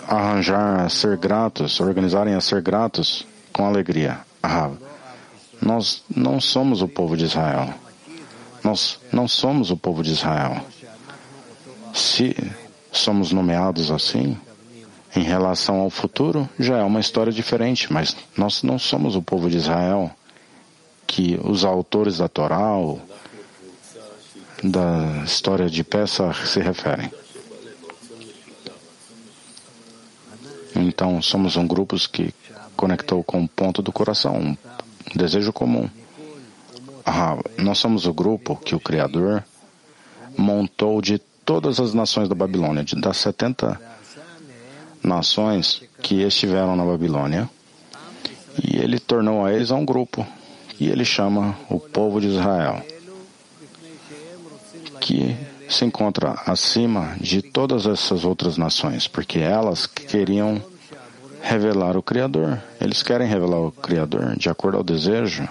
arranjar ser gratos, organizarem a ser gratos com alegria? Ah, nós não somos o povo de Israel. Nós não somos o povo de Israel. Se somos nomeados assim, em relação ao futuro, já é uma história diferente, mas nós não somos o povo de Israel que os autores da Torá da história de Peça se referem. Então, somos um grupo que conectou com o ponto do coração, um desejo comum. Ah, nós somos o grupo que o Criador montou de todas as nações da Babilônia, das 70 nações que estiveram na Babilônia, e ele tornou a eles um grupo, e ele chama o povo de Israel, que se encontra acima de todas essas outras nações, porque elas queriam revelar o Criador. Eles querem revelar o Criador de acordo ao desejo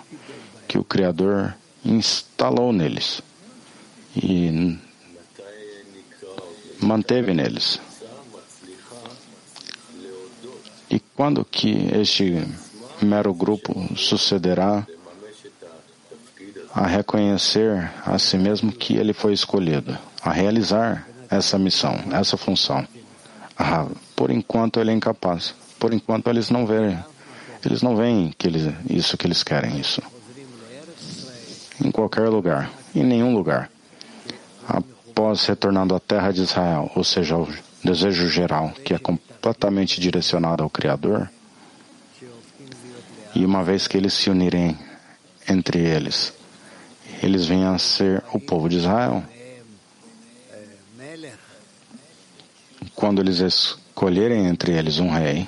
que o Criador instalou neles e manteve neles. E quando que este mero grupo sucederá a reconhecer a si mesmo que ele foi escolhido, a realizar essa missão, essa função. Ah, por enquanto ele é incapaz. Por enquanto eles não veem, eles não veem que eles, isso que eles querem isso em qualquer lugar, em nenhum lugar. Após retornando à terra de Israel, ou seja, o desejo geral, que é completamente direcionado ao Criador, e uma vez que eles se unirem entre eles, eles venham a ser o povo de Israel. Quando eles escolherem entre eles um rei,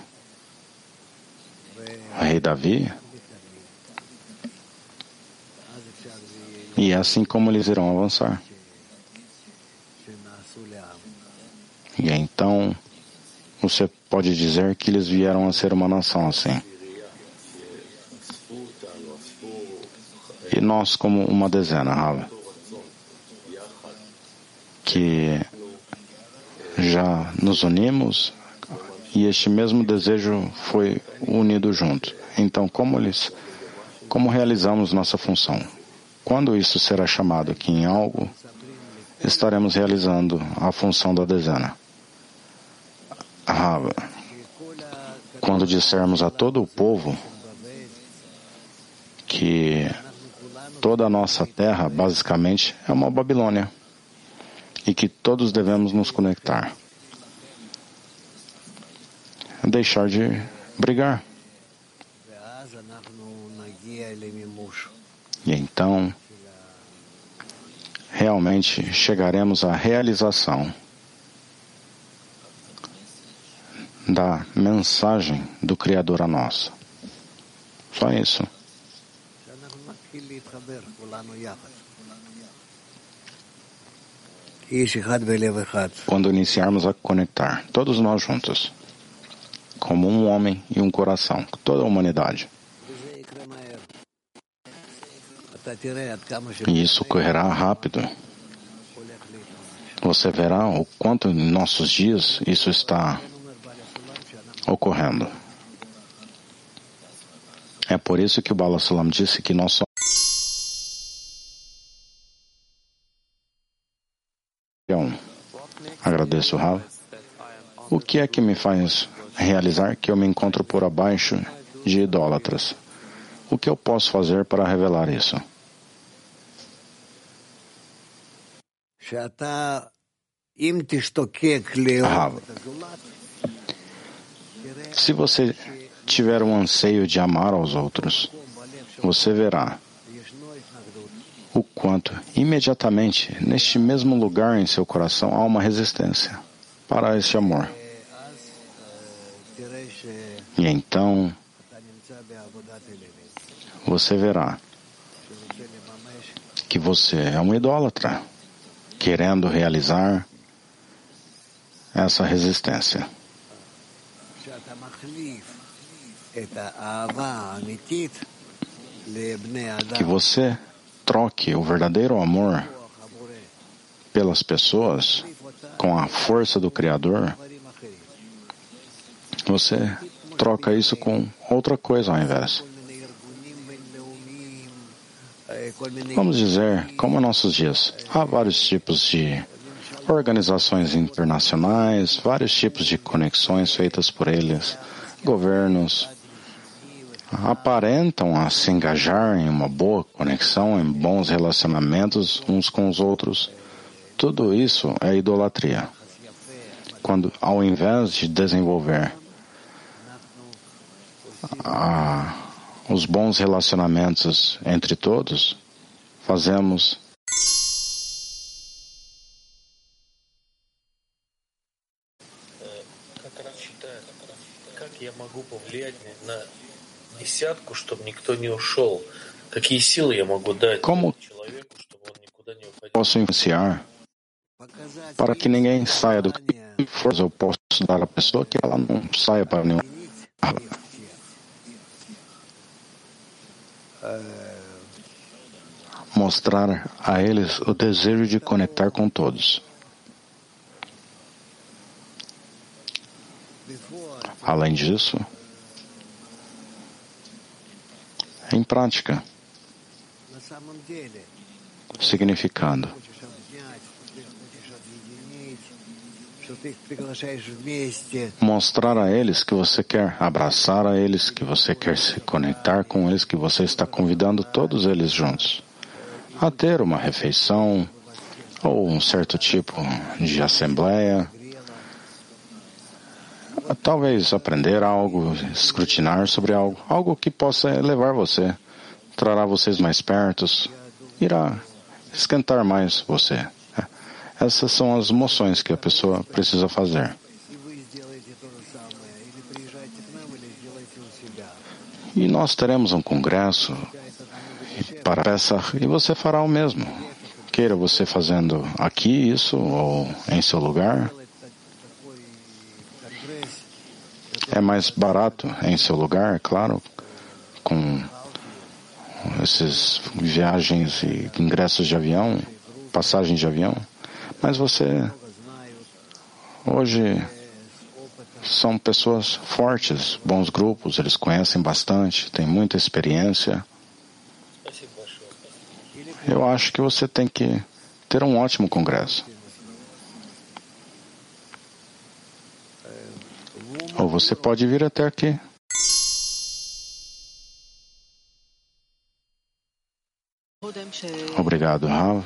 o rei Davi, e é assim como eles irão avançar. E então você pode dizer que eles vieram a ser uma nação assim. E nós, como uma dezena, Rava, que já nos unimos e este mesmo desejo foi unido junto. Então, como eles, como realizamos nossa função? Quando isso será chamado aqui em algo, estaremos realizando a função da dezena. Rava, quando dissermos a todo o povo que toda a nossa terra basicamente é uma Babilônia e que todos devemos nos conectar. Deixar de brigar. E então, realmente chegaremos à realização da mensagem do Criador a nós. Só isso. Quando iniciarmos a conectar, todos nós juntos, como um homem e um coração, toda a humanidade. E isso correrá rápido. Você verá o quanto em nossos dias isso está ocorrendo. É por isso que o Bala Salam disse que nós somos Agradeço, Rav. O que é que me faz realizar que eu me encontro por abaixo de idólatras? O que eu posso fazer para revelar isso? Rav, se você tiver um anseio de amar aos outros, você verá o quanto imediatamente neste mesmo lugar em seu coração há uma resistência para esse amor. E então você verá que você é um idólatra querendo realizar essa resistência. Que você troque o verdadeiro amor pelas pessoas com a força do Criador, você troca isso com outra coisa ao invés. Vamos dizer, como nossos dias, há vários tipos de organizações internacionais, vários tipos de conexões feitas por eles, governos, aparentam a se engajar em uma boa conexão, em bons relacionamentos uns com os outros. Tudo isso é idolatria. Quando, ao invés de desenvolver ah, os bons relacionamentos entre todos, fazemos я могу повлиять на como posso influenciar? Para que ninguém saia do que força eu posso dar à pessoa que ela não saia para nenhum mostrar a eles o desejo de conectar com todos. Além disso, em prática, significando mostrar a eles que você quer abraçar a eles, que você quer se conectar com eles, que você está convidando todos eles juntos a ter uma refeição ou um certo tipo de assembleia, talvez aprender algo, escrutinar sobre algo, algo que possa levar você trará vocês mais perto, irá esquentar mais você. Essas são as moções que a pessoa precisa fazer. E nós teremos um congresso para Pesach e você fará o mesmo. Queira você fazendo aqui isso ou em seu lugar. É mais barato em seu lugar, é claro, com esses viagens e ingressos de avião, passagens de avião. Mas você hoje são pessoas fortes, bons grupos, eles conhecem bastante, têm muita experiência. Eu acho que você tem que ter um ótimo congresso. Ou você pode vir até aqui. Obrigado, Rav.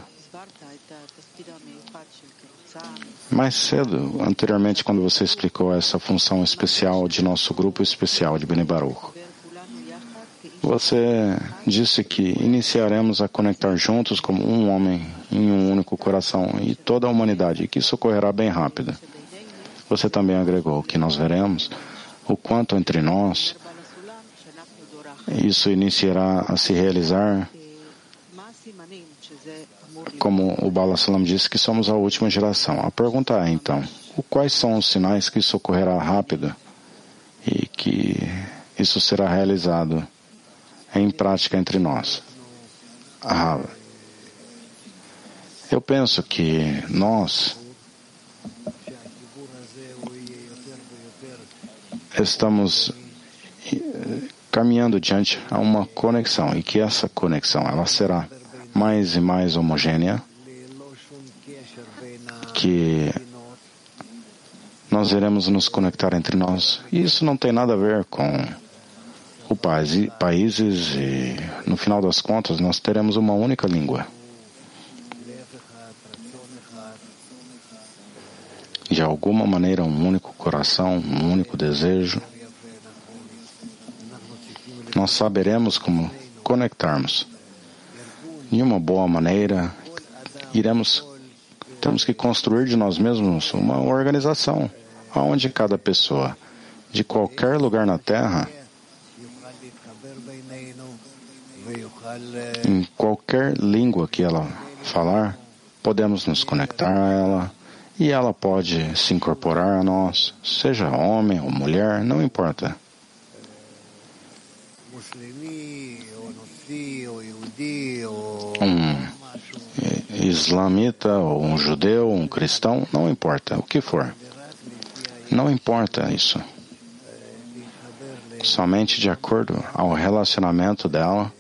Mais cedo, anteriormente, quando você explicou essa função especial de nosso grupo especial de Baruch, você disse que iniciaremos a conectar juntos como um homem em um único coração e toda a humanidade, que isso ocorrerá bem rápido. Você também agregou que nós veremos o quanto entre nós isso iniciará a se realizar como o Bala Salam disse que somos a última geração. A pergunta é então, quais são os sinais que isso ocorrerá rápido e que isso será realizado em prática entre nós? Ah, eu penso que nós estamos eh, caminhando diante a uma conexão e que essa conexão ela será mais e mais homogênea, que nós iremos nos conectar entre nós. E isso não tem nada a ver com o país, países e, no final das contas, nós teremos uma única língua. De alguma maneira, um único coração, um único desejo. Nós saberemos como conectarmos de uma boa maneira, iremos temos que construir de nós mesmos uma organização onde cada pessoa de qualquer lugar na Terra em qualquer língua que ela falar, podemos nos conectar a ela e ela pode se incorporar a nós, seja homem ou mulher, não importa. um islamita ou um judeu, um cristão, não importa o que for. Não importa isso. Somente de acordo ao relacionamento dela,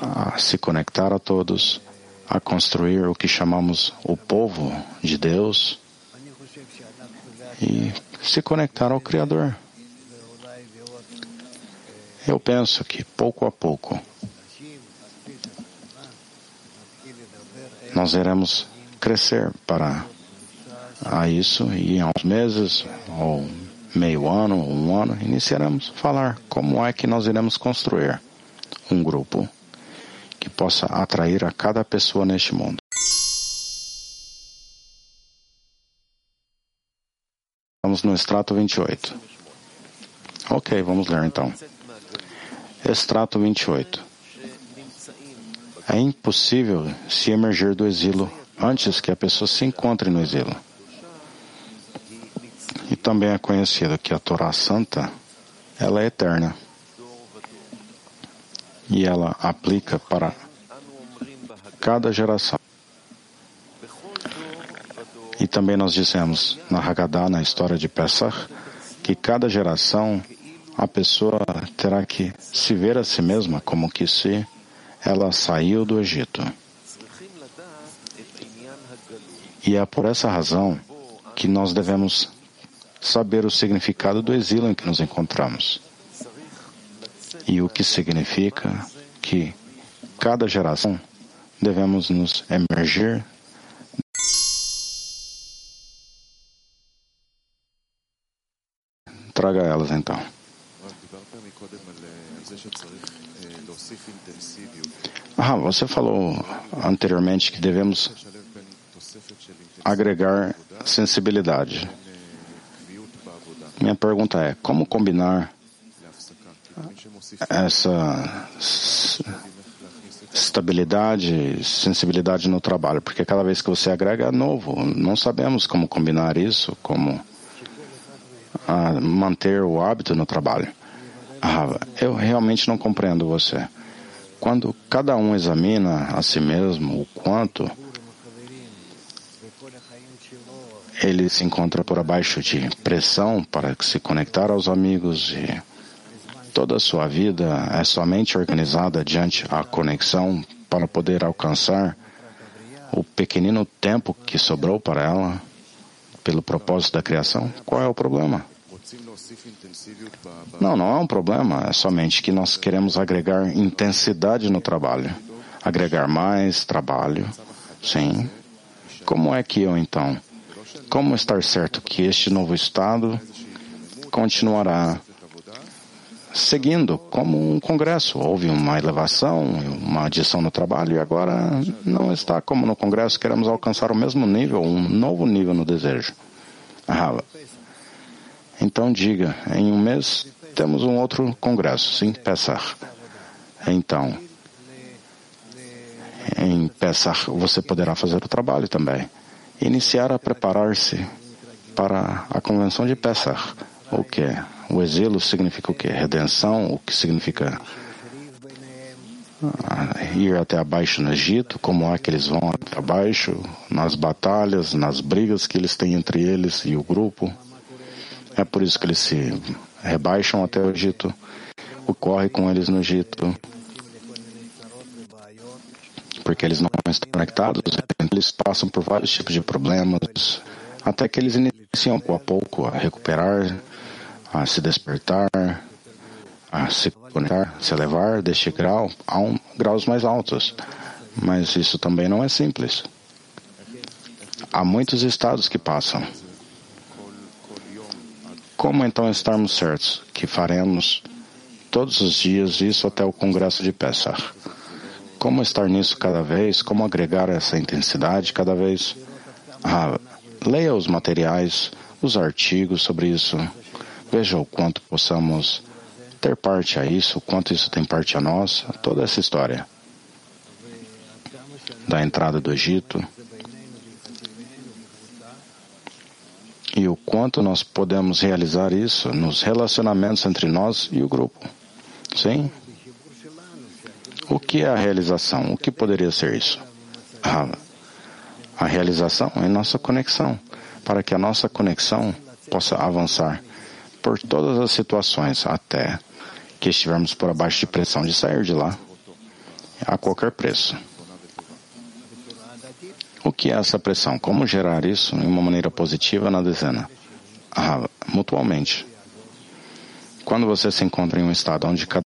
a se conectar a todos, a construir o que chamamos o povo de Deus e se conectar ao Criador. Eu penso que pouco a pouco nós iremos crescer para a isso e em uns meses ou meio ano ou um ano iniciaremos a falar como é que nós iremos construir um grupo que possa atrair a cada pessoa neste mundo. Estamos no extrato 28. Ok, vamos ler então. Extrato 28. É impossível se emergir do exílio antes que a pessoa se encontre no exílio. E também é conhecido que a Torá Santa, ela é eterna. E ela aplica para cada geração. E também nós dissemos na Haggadah, na história de Pesach, que cada geração a pessoa terá que se ver a si mesma como que se ela saiu do Egito. E é por essa razão que nós devemos saber o significado do exílio em que nos encontramos. E o que significa que cada geração devemos nos emergir Traga elas então. Ah, você falou anteriormente que devemos agregar sensibilidade. Minha pergunta é: como combinar essa estabilidade, sensibilidade no trabalho? Porque cada vez que você agrega é novo, não sabemos como combinar isso, como ah, manter o hábito no trabalho. Ah, eu realmente não compreendo você. Quando cada um examina a si mesmo o quanto ele se encontra por abaixo de pressão para se conectar aos amigos e toda a sua vida é somente organizada diante a conexão para poder alcançar o pequenino tempo que sobrou para ela pelo propósito da criação, qual é o problema? Não, não é um problema, é somente que nós queremos agregar intensidade no trabalho. Agregar mais trabalho, sim. Como é que eu então? Como estar certo que este novo estado continuará seguindo como um congresso? Houve uma elevação, uma adição no trabalho e agora não está como no congresso, queremos alcançar o mesmo nível, um novo nível no desejo. Ah, então diga, em um mês temos um outro congresso, sim, Pessar. Então, em Pessar você poderá fazer o trabalho também. Iniciar a preparar-se para a convenção de Pessar. O que? O exílio significa o que? Redenção, o que significa ah, ir até abaixo no Egito, como é que eles vão até abaixo, nas batalhas, nas brigas que eles têm entre eles e o grupo. É por isso que eles se rebaixam até o Egito, ocorre com eles no Egito, porque eles não estão conectados, eles passam por vários tipos de problemas, até que eles iniciam pouco a pouco a recuperar, a se despertar, a se conectar, se elevar deste grau a um, graus mais altos. Mas isso também não é simples. Há muitos estados que passam. Como então estarmos certos que faremos todos os dias isso até o Congresso de Pessah? Como estar nisso cada vez? Como agregar essa intensidade cada vez? Ah, leia os materiais, os artigos sobre isso. Veja o quanto possamos ter parte a isso, o quanto isso tem parte a nós, toda essa história da entrada do Egito e o quanto nós podemos realizar isso nos relacionamentos entre nós e o grupo. Sim? O que é a realização? O que poderia ser isso? A, a realização é nossa conexão, para que a nossa conexão possa avançar por todas as situações até que estivermos por abaixo de pressão de sair de lá a qualquer preço. O que é essa pressão? Como gerar isso em uma maneira positiva na dezena? Ah, mutualmente. Quando você se encontra em um estado onde cada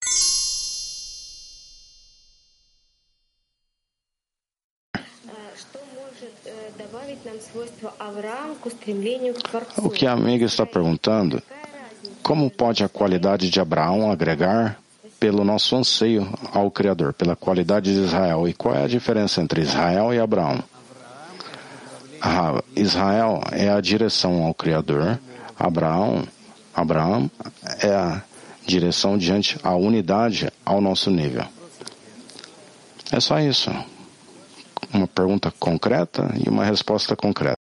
O que a amiga está perguntando, como pode a qualidade de Abraão agregar pelo nosso anseio ao Criador, pela qualidade de Israel? E qual é a diferença entre Israel e Abraão? Ah, Israel é a direção ao Criador, Abraão, Abraão é a direção diante a unidade ao nosso nível. É só isso. Uma pergunta concreta e uma resposta concreta.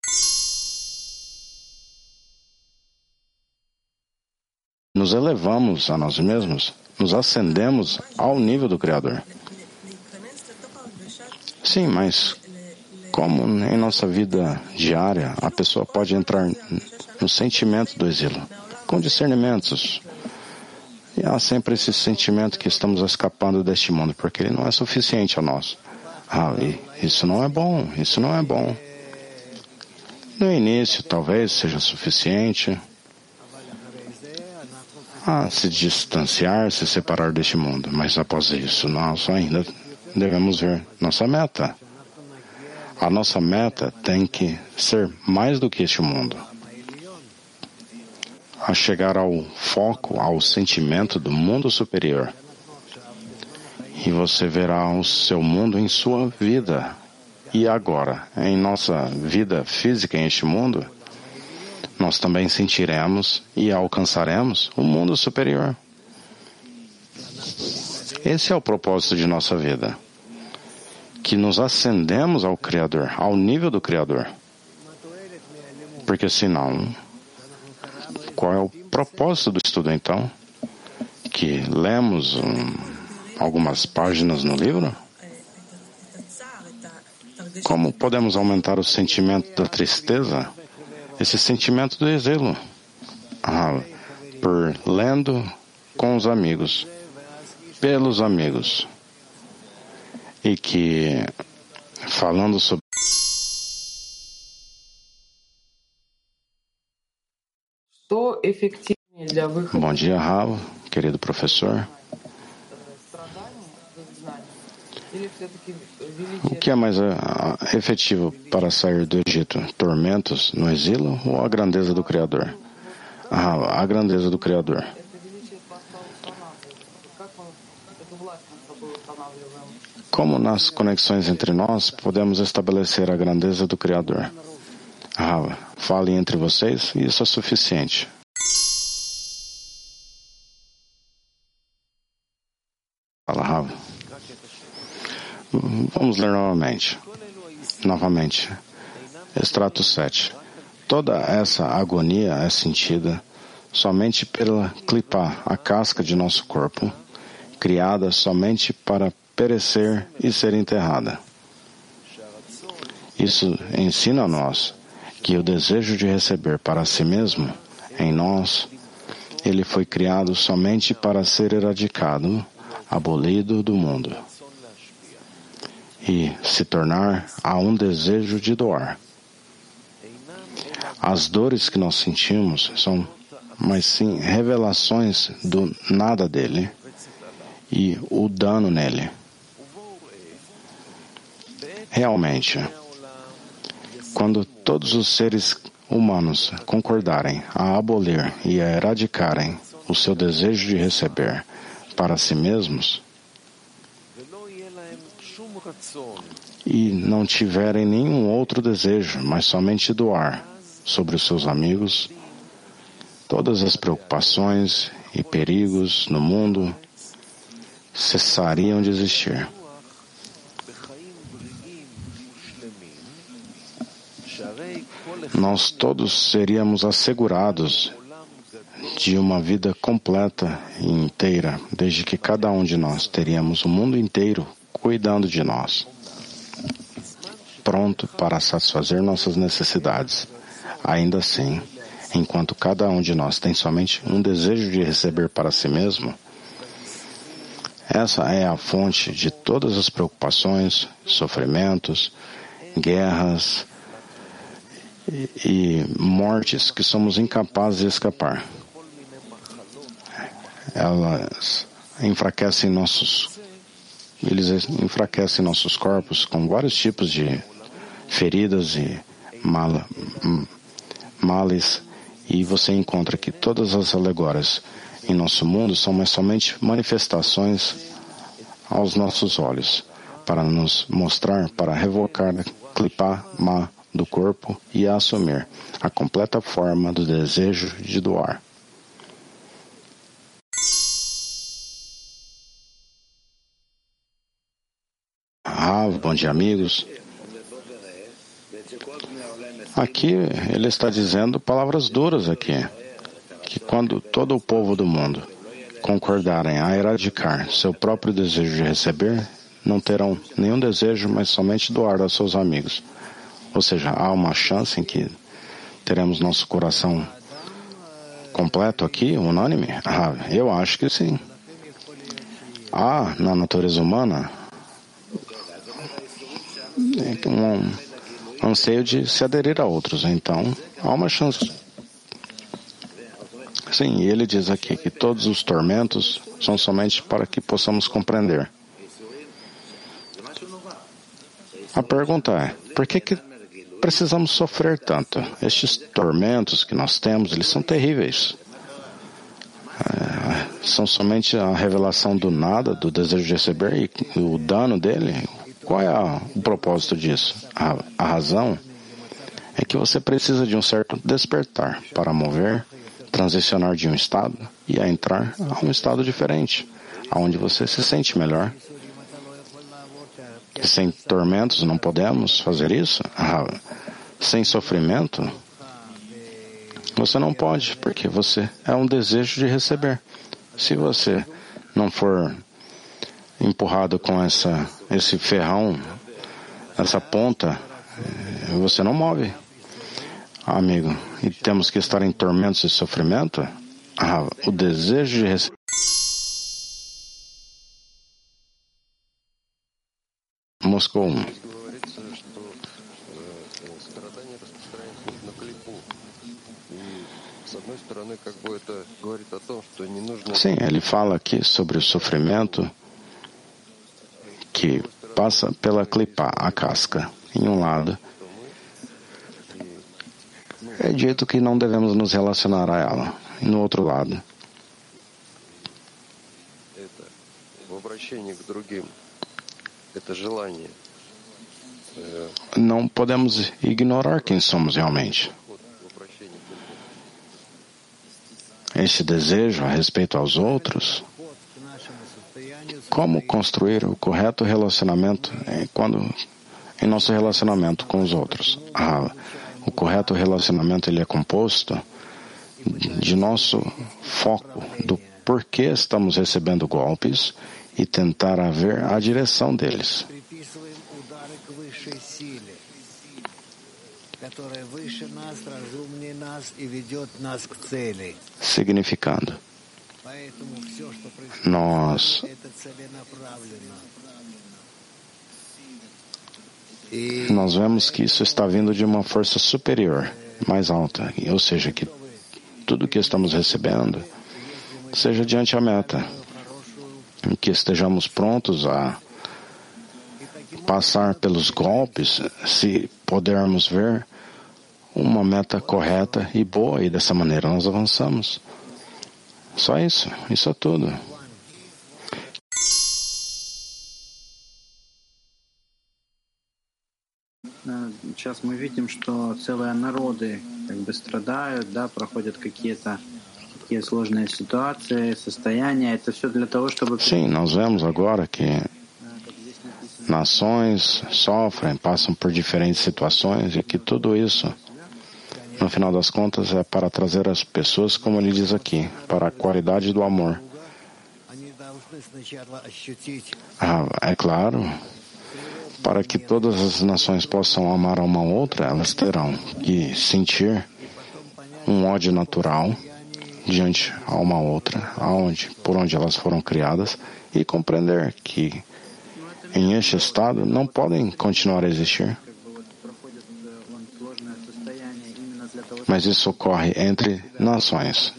Nos elevamos a nós mesmos, nos ascendemos ao nível do Criador. Sim, mas como em nossa vida diária a pessoa pode entrar no sentimento do exílio? Com discernimentos. E há sempre esse sentimento que estamos escapando deste mundo, porque ele não é suficiente a nós. Ah, isso não é bom, isso não é bom. No início, talvez seja suficiente a se distanciar, se separar deste mundo. Mas após isso, nós ainda devemos ver nossa meta. A nossa meta tem que ser mais do que este mundo. a chegar ao foco, ao sentimento do mundo superior. E você verá o seu mundo em sua vida. E agora, em nossa vida física em este mundo, nós também sentiremos e alcançaremos o mundo superior. Esse é o propósito de nossa vida. Que nos ascendemos ao Criador, ao nível do Criador. Porque senão, qual é o propósito do estudo então? Que lemos um, algumas páginas no livro? Como podemos aumentar o sentimento da tristeza? Esse sentimento do exílio. Ah, por lendo com os amigos, pelos amigos. E que, falando sobre Bom dia, Raul, querido professor. O que é mais uh, efetivo para sair do Egito? Tormentos no exílio ou a grandeza do Criador? Ah, a grandeza do Criador. Como nas conexões entre nós podemos estabelecer a grandeza do Criador? Ah, fale entre vocês e isso é suficiente. Vamos ler novamente. Novamente. Extrato 7. Toda essa agonia é sentida somente pela clipar a casca de nosso corpo, criada somente para perecer e ser enterrada. Isso ensina a nós que o desejo de receber para si mesmo, em nós, ele foi criado somente para ser eradicado, abolido do mundo e se tornar a um desejo de doar. As dores que nós sentimos são, mas sim, revelações do nada dele e o dano nele. Realmente, quando todos os seres humanos concordarem a abolir e a erradicarem o seu desejo de receber para si mesmos, e não tiverem nenhum outro desejo, mas somente doar sobre os seus amigos, todas as preocupações e perigos no mundo cessariam de existir. Nós todos seríamos assegurados de uma vida completa e inteira, desde que cada um de nós teríamos o mundo inteiro cuidando de nós, pronto para satisfazer nossas necessidades. Ainda assim, enquanto cada um de nós tem somente um desejo de receber para si mesmo, essa é a fonte de todas as preocupações, sofrimentos, guerras e, mortes que somos incapazes de escapar. Elas enfraquecem nossos eles enfraquecem nossos corpos com vários tipos de feridas e mal, males, e você encontra que todas as alegorias em nosso mundo são mais somente manifestações aos nossos olhos, para nos mostrar, para revocar, clipar má do corpo e assumir a completa forma do desejo de doar. Rav, bom dia, amigos. Aqui ele está dizendo palavras duras aqui, que quando todo o povo do mundo concordarem a erradicar seu próprio desejo de receber, não terão nenhum desejo, mas somente doar aos seus amigos. Ou seja, há uma chance em que teremos nosso coração completo aqui, unânime? Ah, eu acho que sim. Há na natureza humana um anseio de se aderir a outros. Então, há uma chance. Sim, ele diz aqui que todos os tormentos são somente para que possamos compreender. A pergunta é: por que, que precisamos sofrer tanto? Estes tormentos que nós temos, eles são terríveis. É, são somente a revelação do nada, do desejo de receber e o dano dele. Qual é a, o propósito disso? A, a razão é que você precisa de um certo despertar para mover, transicionar de um estado e a entrar a um estado diferente, aonde você se sente melhor. Sem tormentos não podemos fazer isso? Ah, sem sofrimento? Você não pode, porque você é um desejo de receber. Se você não for empurrado com essa, esse ferrão, essa ponta, eh, você não move amigo, e temos que estar em tormentos e sofrimento, ah, o desejo de receber. Moscou 1. Sim, ele fala aqui sobre o sofrimento que passa pela clipa, a casca, em um lado, é dito que não devemos nos relacionar a ela. No outro lado, não podemos ignorar quem somos realmente. Esse desejo a respeito aos outros, como construir o correto relacionamento quando em nosso relacionamento com os outros. Ah, o correto relacionamento ele é composto de nosso foco do porquê estamos recebendo golpes e tentar ver a direção deles. Significando, nós nós vemos que isso está vindo de uma força superior, mais alta, ou seja, que tudo que estamos recebendo seja diante a meta, que estejamos prontos a passar pelos golpes, se pudermos ver uma meta correta e boa, e dessa maneira nós avançamos. Só isso, isso é tudo. сейчас мы видим, что целые народы как бы страдают, да, проходят какие-то такие сложные ситуации, состояния. Это все для того, чтобы... Sim, nós vemos agora que nações sofrem, passam por diferentes situações e que tudo isso, no final das contas, é para trazer as pessoas, como ele diz aqui, para a qualidade do amor. Ah, é claro, para que todas as nações possam amar uma outra, elas terão que sentir um ódio natural diante a uma outra, aonde, por onde elas foram criadas, e compreender que em este estado não podem continuar a existir. Mas isso ocorre entre nações.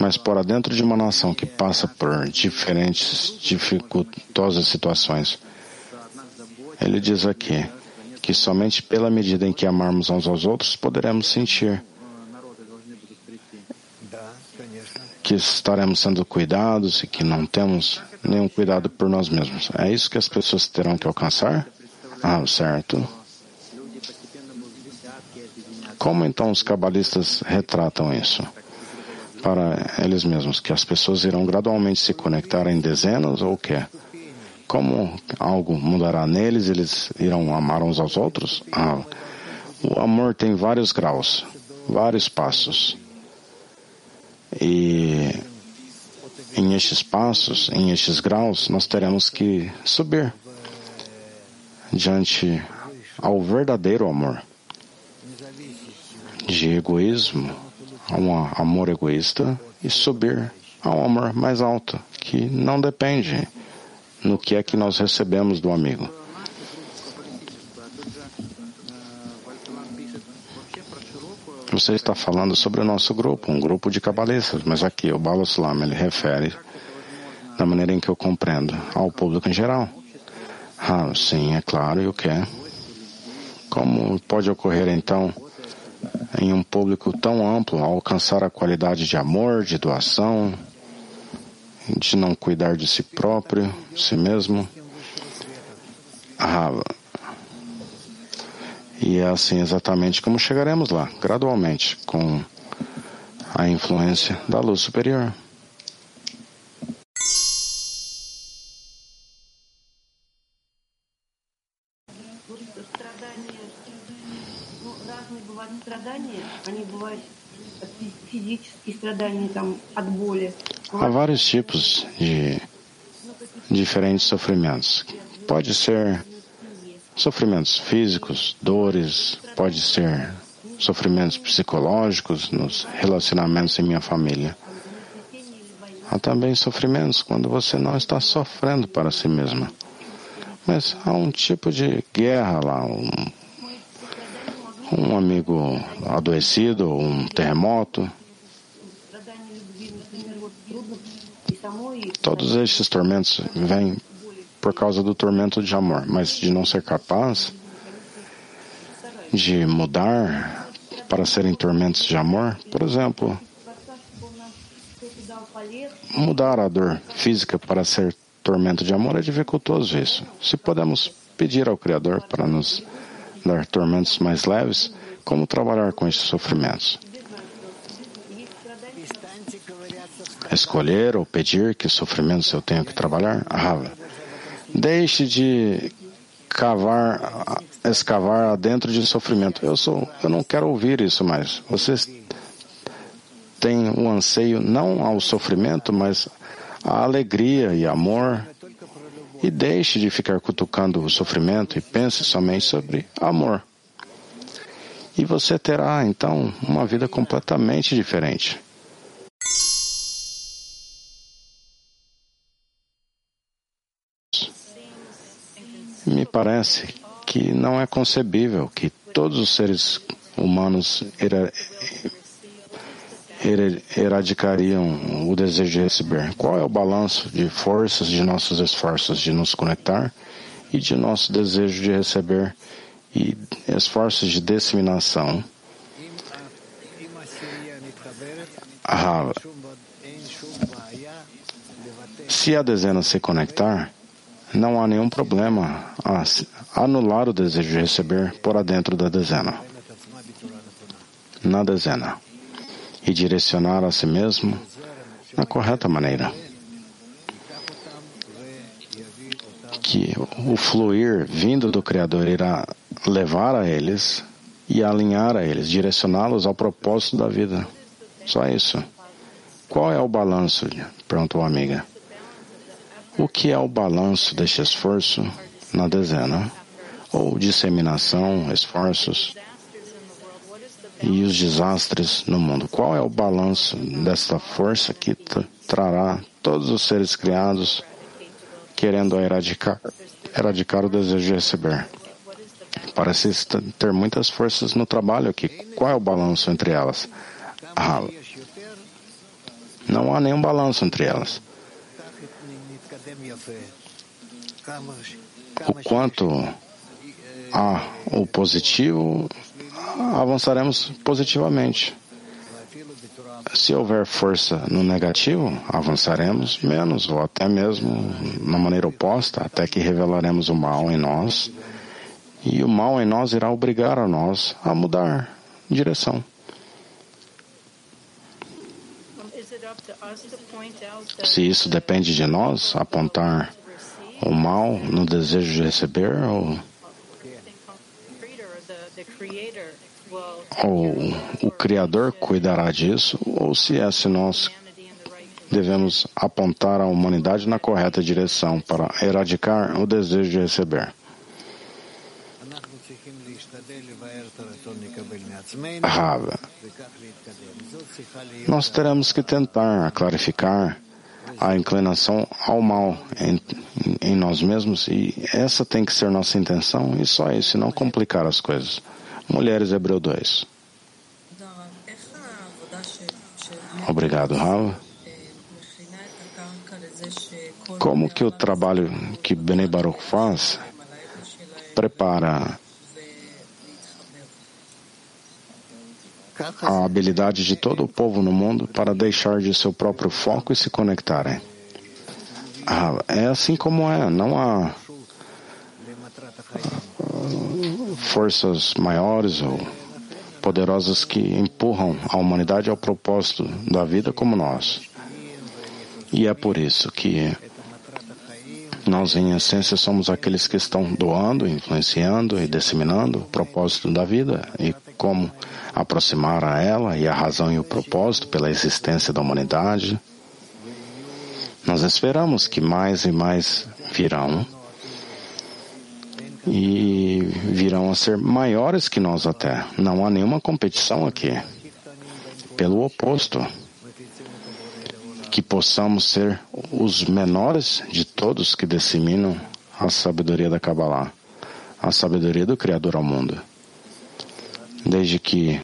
Mas para dentro de uma nação que passa por diferentes dificultosas situações, ele diz aqui que somente pela medida em que amarmos uns aos outros poderemos sentir que estaremos sendo cuidados e que não temos nenhum cuidado por nós mesmos. É isso que as pessoas terão que alcançar? Ah, certo. Como então os cabalistas retratam isso? Para eles mesmos, que as pessoas irão gradualmente se conectar em dezenas ou o quê? Como algo mudará neles, eles irão amar uns aos outros? Ah, o amor tem vários graus, vários passos. E em estes passos, em estes graus, nós teremos que subir diante ao verdadeiro amor. De egoísmo a um amor egoísta e subir a um amor mais alto, que não depende no que é que nós recebemos do amigo. Você está falando sobre o nosso grupo, um grupo de cabalistas, mas aqui o Baloslam ele refere da maneira em que eu compreendo ao público em geral. Ah, sim, é claro, e o que? Como pode ocorrer então em um público tão amplo, alcançar a qualidade de amor, de doação, de não cuidar de si próprio, de si mesmo. Rava. E é assim exatamente como chegaremos lá, gradualmente, com a influência da luz superior. Há vários tipos de diferentes sofrimentos. Pode ser sofrimentos físicos, dores, pode ser sofrimentos psicológicos nos relacionamentos em minha família. Há também sofrimentos quando você não está sofrendo para si mesma. Mas há um tipo de guerra lá, um, um amigo adoecido, um terremoto. Todos estes tormentos vêm por causa do tormento de amor, mas de não ser capaz de mudar para serem tormentos de amor, por exemplo, mudar a dor física para ser tormento de amor é dificultoso isso. Se podemos pedir ao Criador para nos dar tormentos mais leves, como trabalhar com esses sofrimentos? Escolher ou pedir que sofrimentos eu tenho que trabalhar? Rava. Deixe de cavar, escavar dentro de sofrimento. Eu sou, eu não quero ouvir isso mais. Vocês têm um anseio não ao sofrimento, mas à alegria e amor. E deixe de ficar cutucando o sofrimento e pense somente sobre amor. E você terá então uma vida completamente diferente. Me parece que não é concebível que todos os seres humanos era, era, eradicariam o desejo de receber. Qual é o balanço de forças de nossos esforços de nos conectar e de nosso desejo de receber e esforços de disseminação? Ah, se a dezena se conectar, não há nenhum problema a anular o desejo de receber por adentro da dezena, na dezena, e direcionar a si mesmo na correta maneira. Que o fluir vindo do Criador irá levar a eles e alinhar a eles, direcioná-los ao propósito da vida. Só isso. Qual é o balanço? Perguntou a amiga. O que é o balanço deste esforço na dezena? Ou disseminação, esforços e os desastres no mundo? Qual é o balanço desta força que trará todos os seres criados querendo erradicar, erradicar o desejo de receber? Parece ter muitas forças no trabalho aqui. Qual é o balanço entre elas? Ah, não há nenhum balanço entre elas. O quanto há o positivo, avançaremos positivamente. Se houver força no negativo, avançaremos menos, ou até mesmo na maneira oposta, até que revelaremos o mal em nós, e o mal em nós irá obrigar a nós a mudar direção. Se isso depende de nós, apontar o mal no desejo de receber ou, ou o Criador cuidará disso, ou se é se nós devemos apontar a humanidade na correta direção para erradicar o desejo de receber. Rava. Nós teremos que tentar clarificar a inclinação ao mal em, em, nós mesmos e essa tem que ser nossa intenção e só isso, não complicar as coisas. Mulheres Hebreu 2. Obrigado, Rava. Como que o trabalho que Bene Baruch faz prepara a habilidade de todo o povo no mundo para deixar de seu próprio foco e se conectarem. Ah, é assim como é, não há forças maiores ou poderosas que empurram a humanidade ao propósito da vida como nós. E é por isso que nós, em essência, somos aqueles que estão doando, influenciando e disseminando o propósito da vida e como aproximar a ela e a razão e o propósito pela existência da humanidade. Nós esperamos que mais e mais virão e virão a ser maiores que nós até. Não há nenhuma competição aqui. Pelo oposto, que possamos ser os menores de todos que disseminam a sabedoria da Kabbalah, a sabedoria do Criador ao mundo. Desde que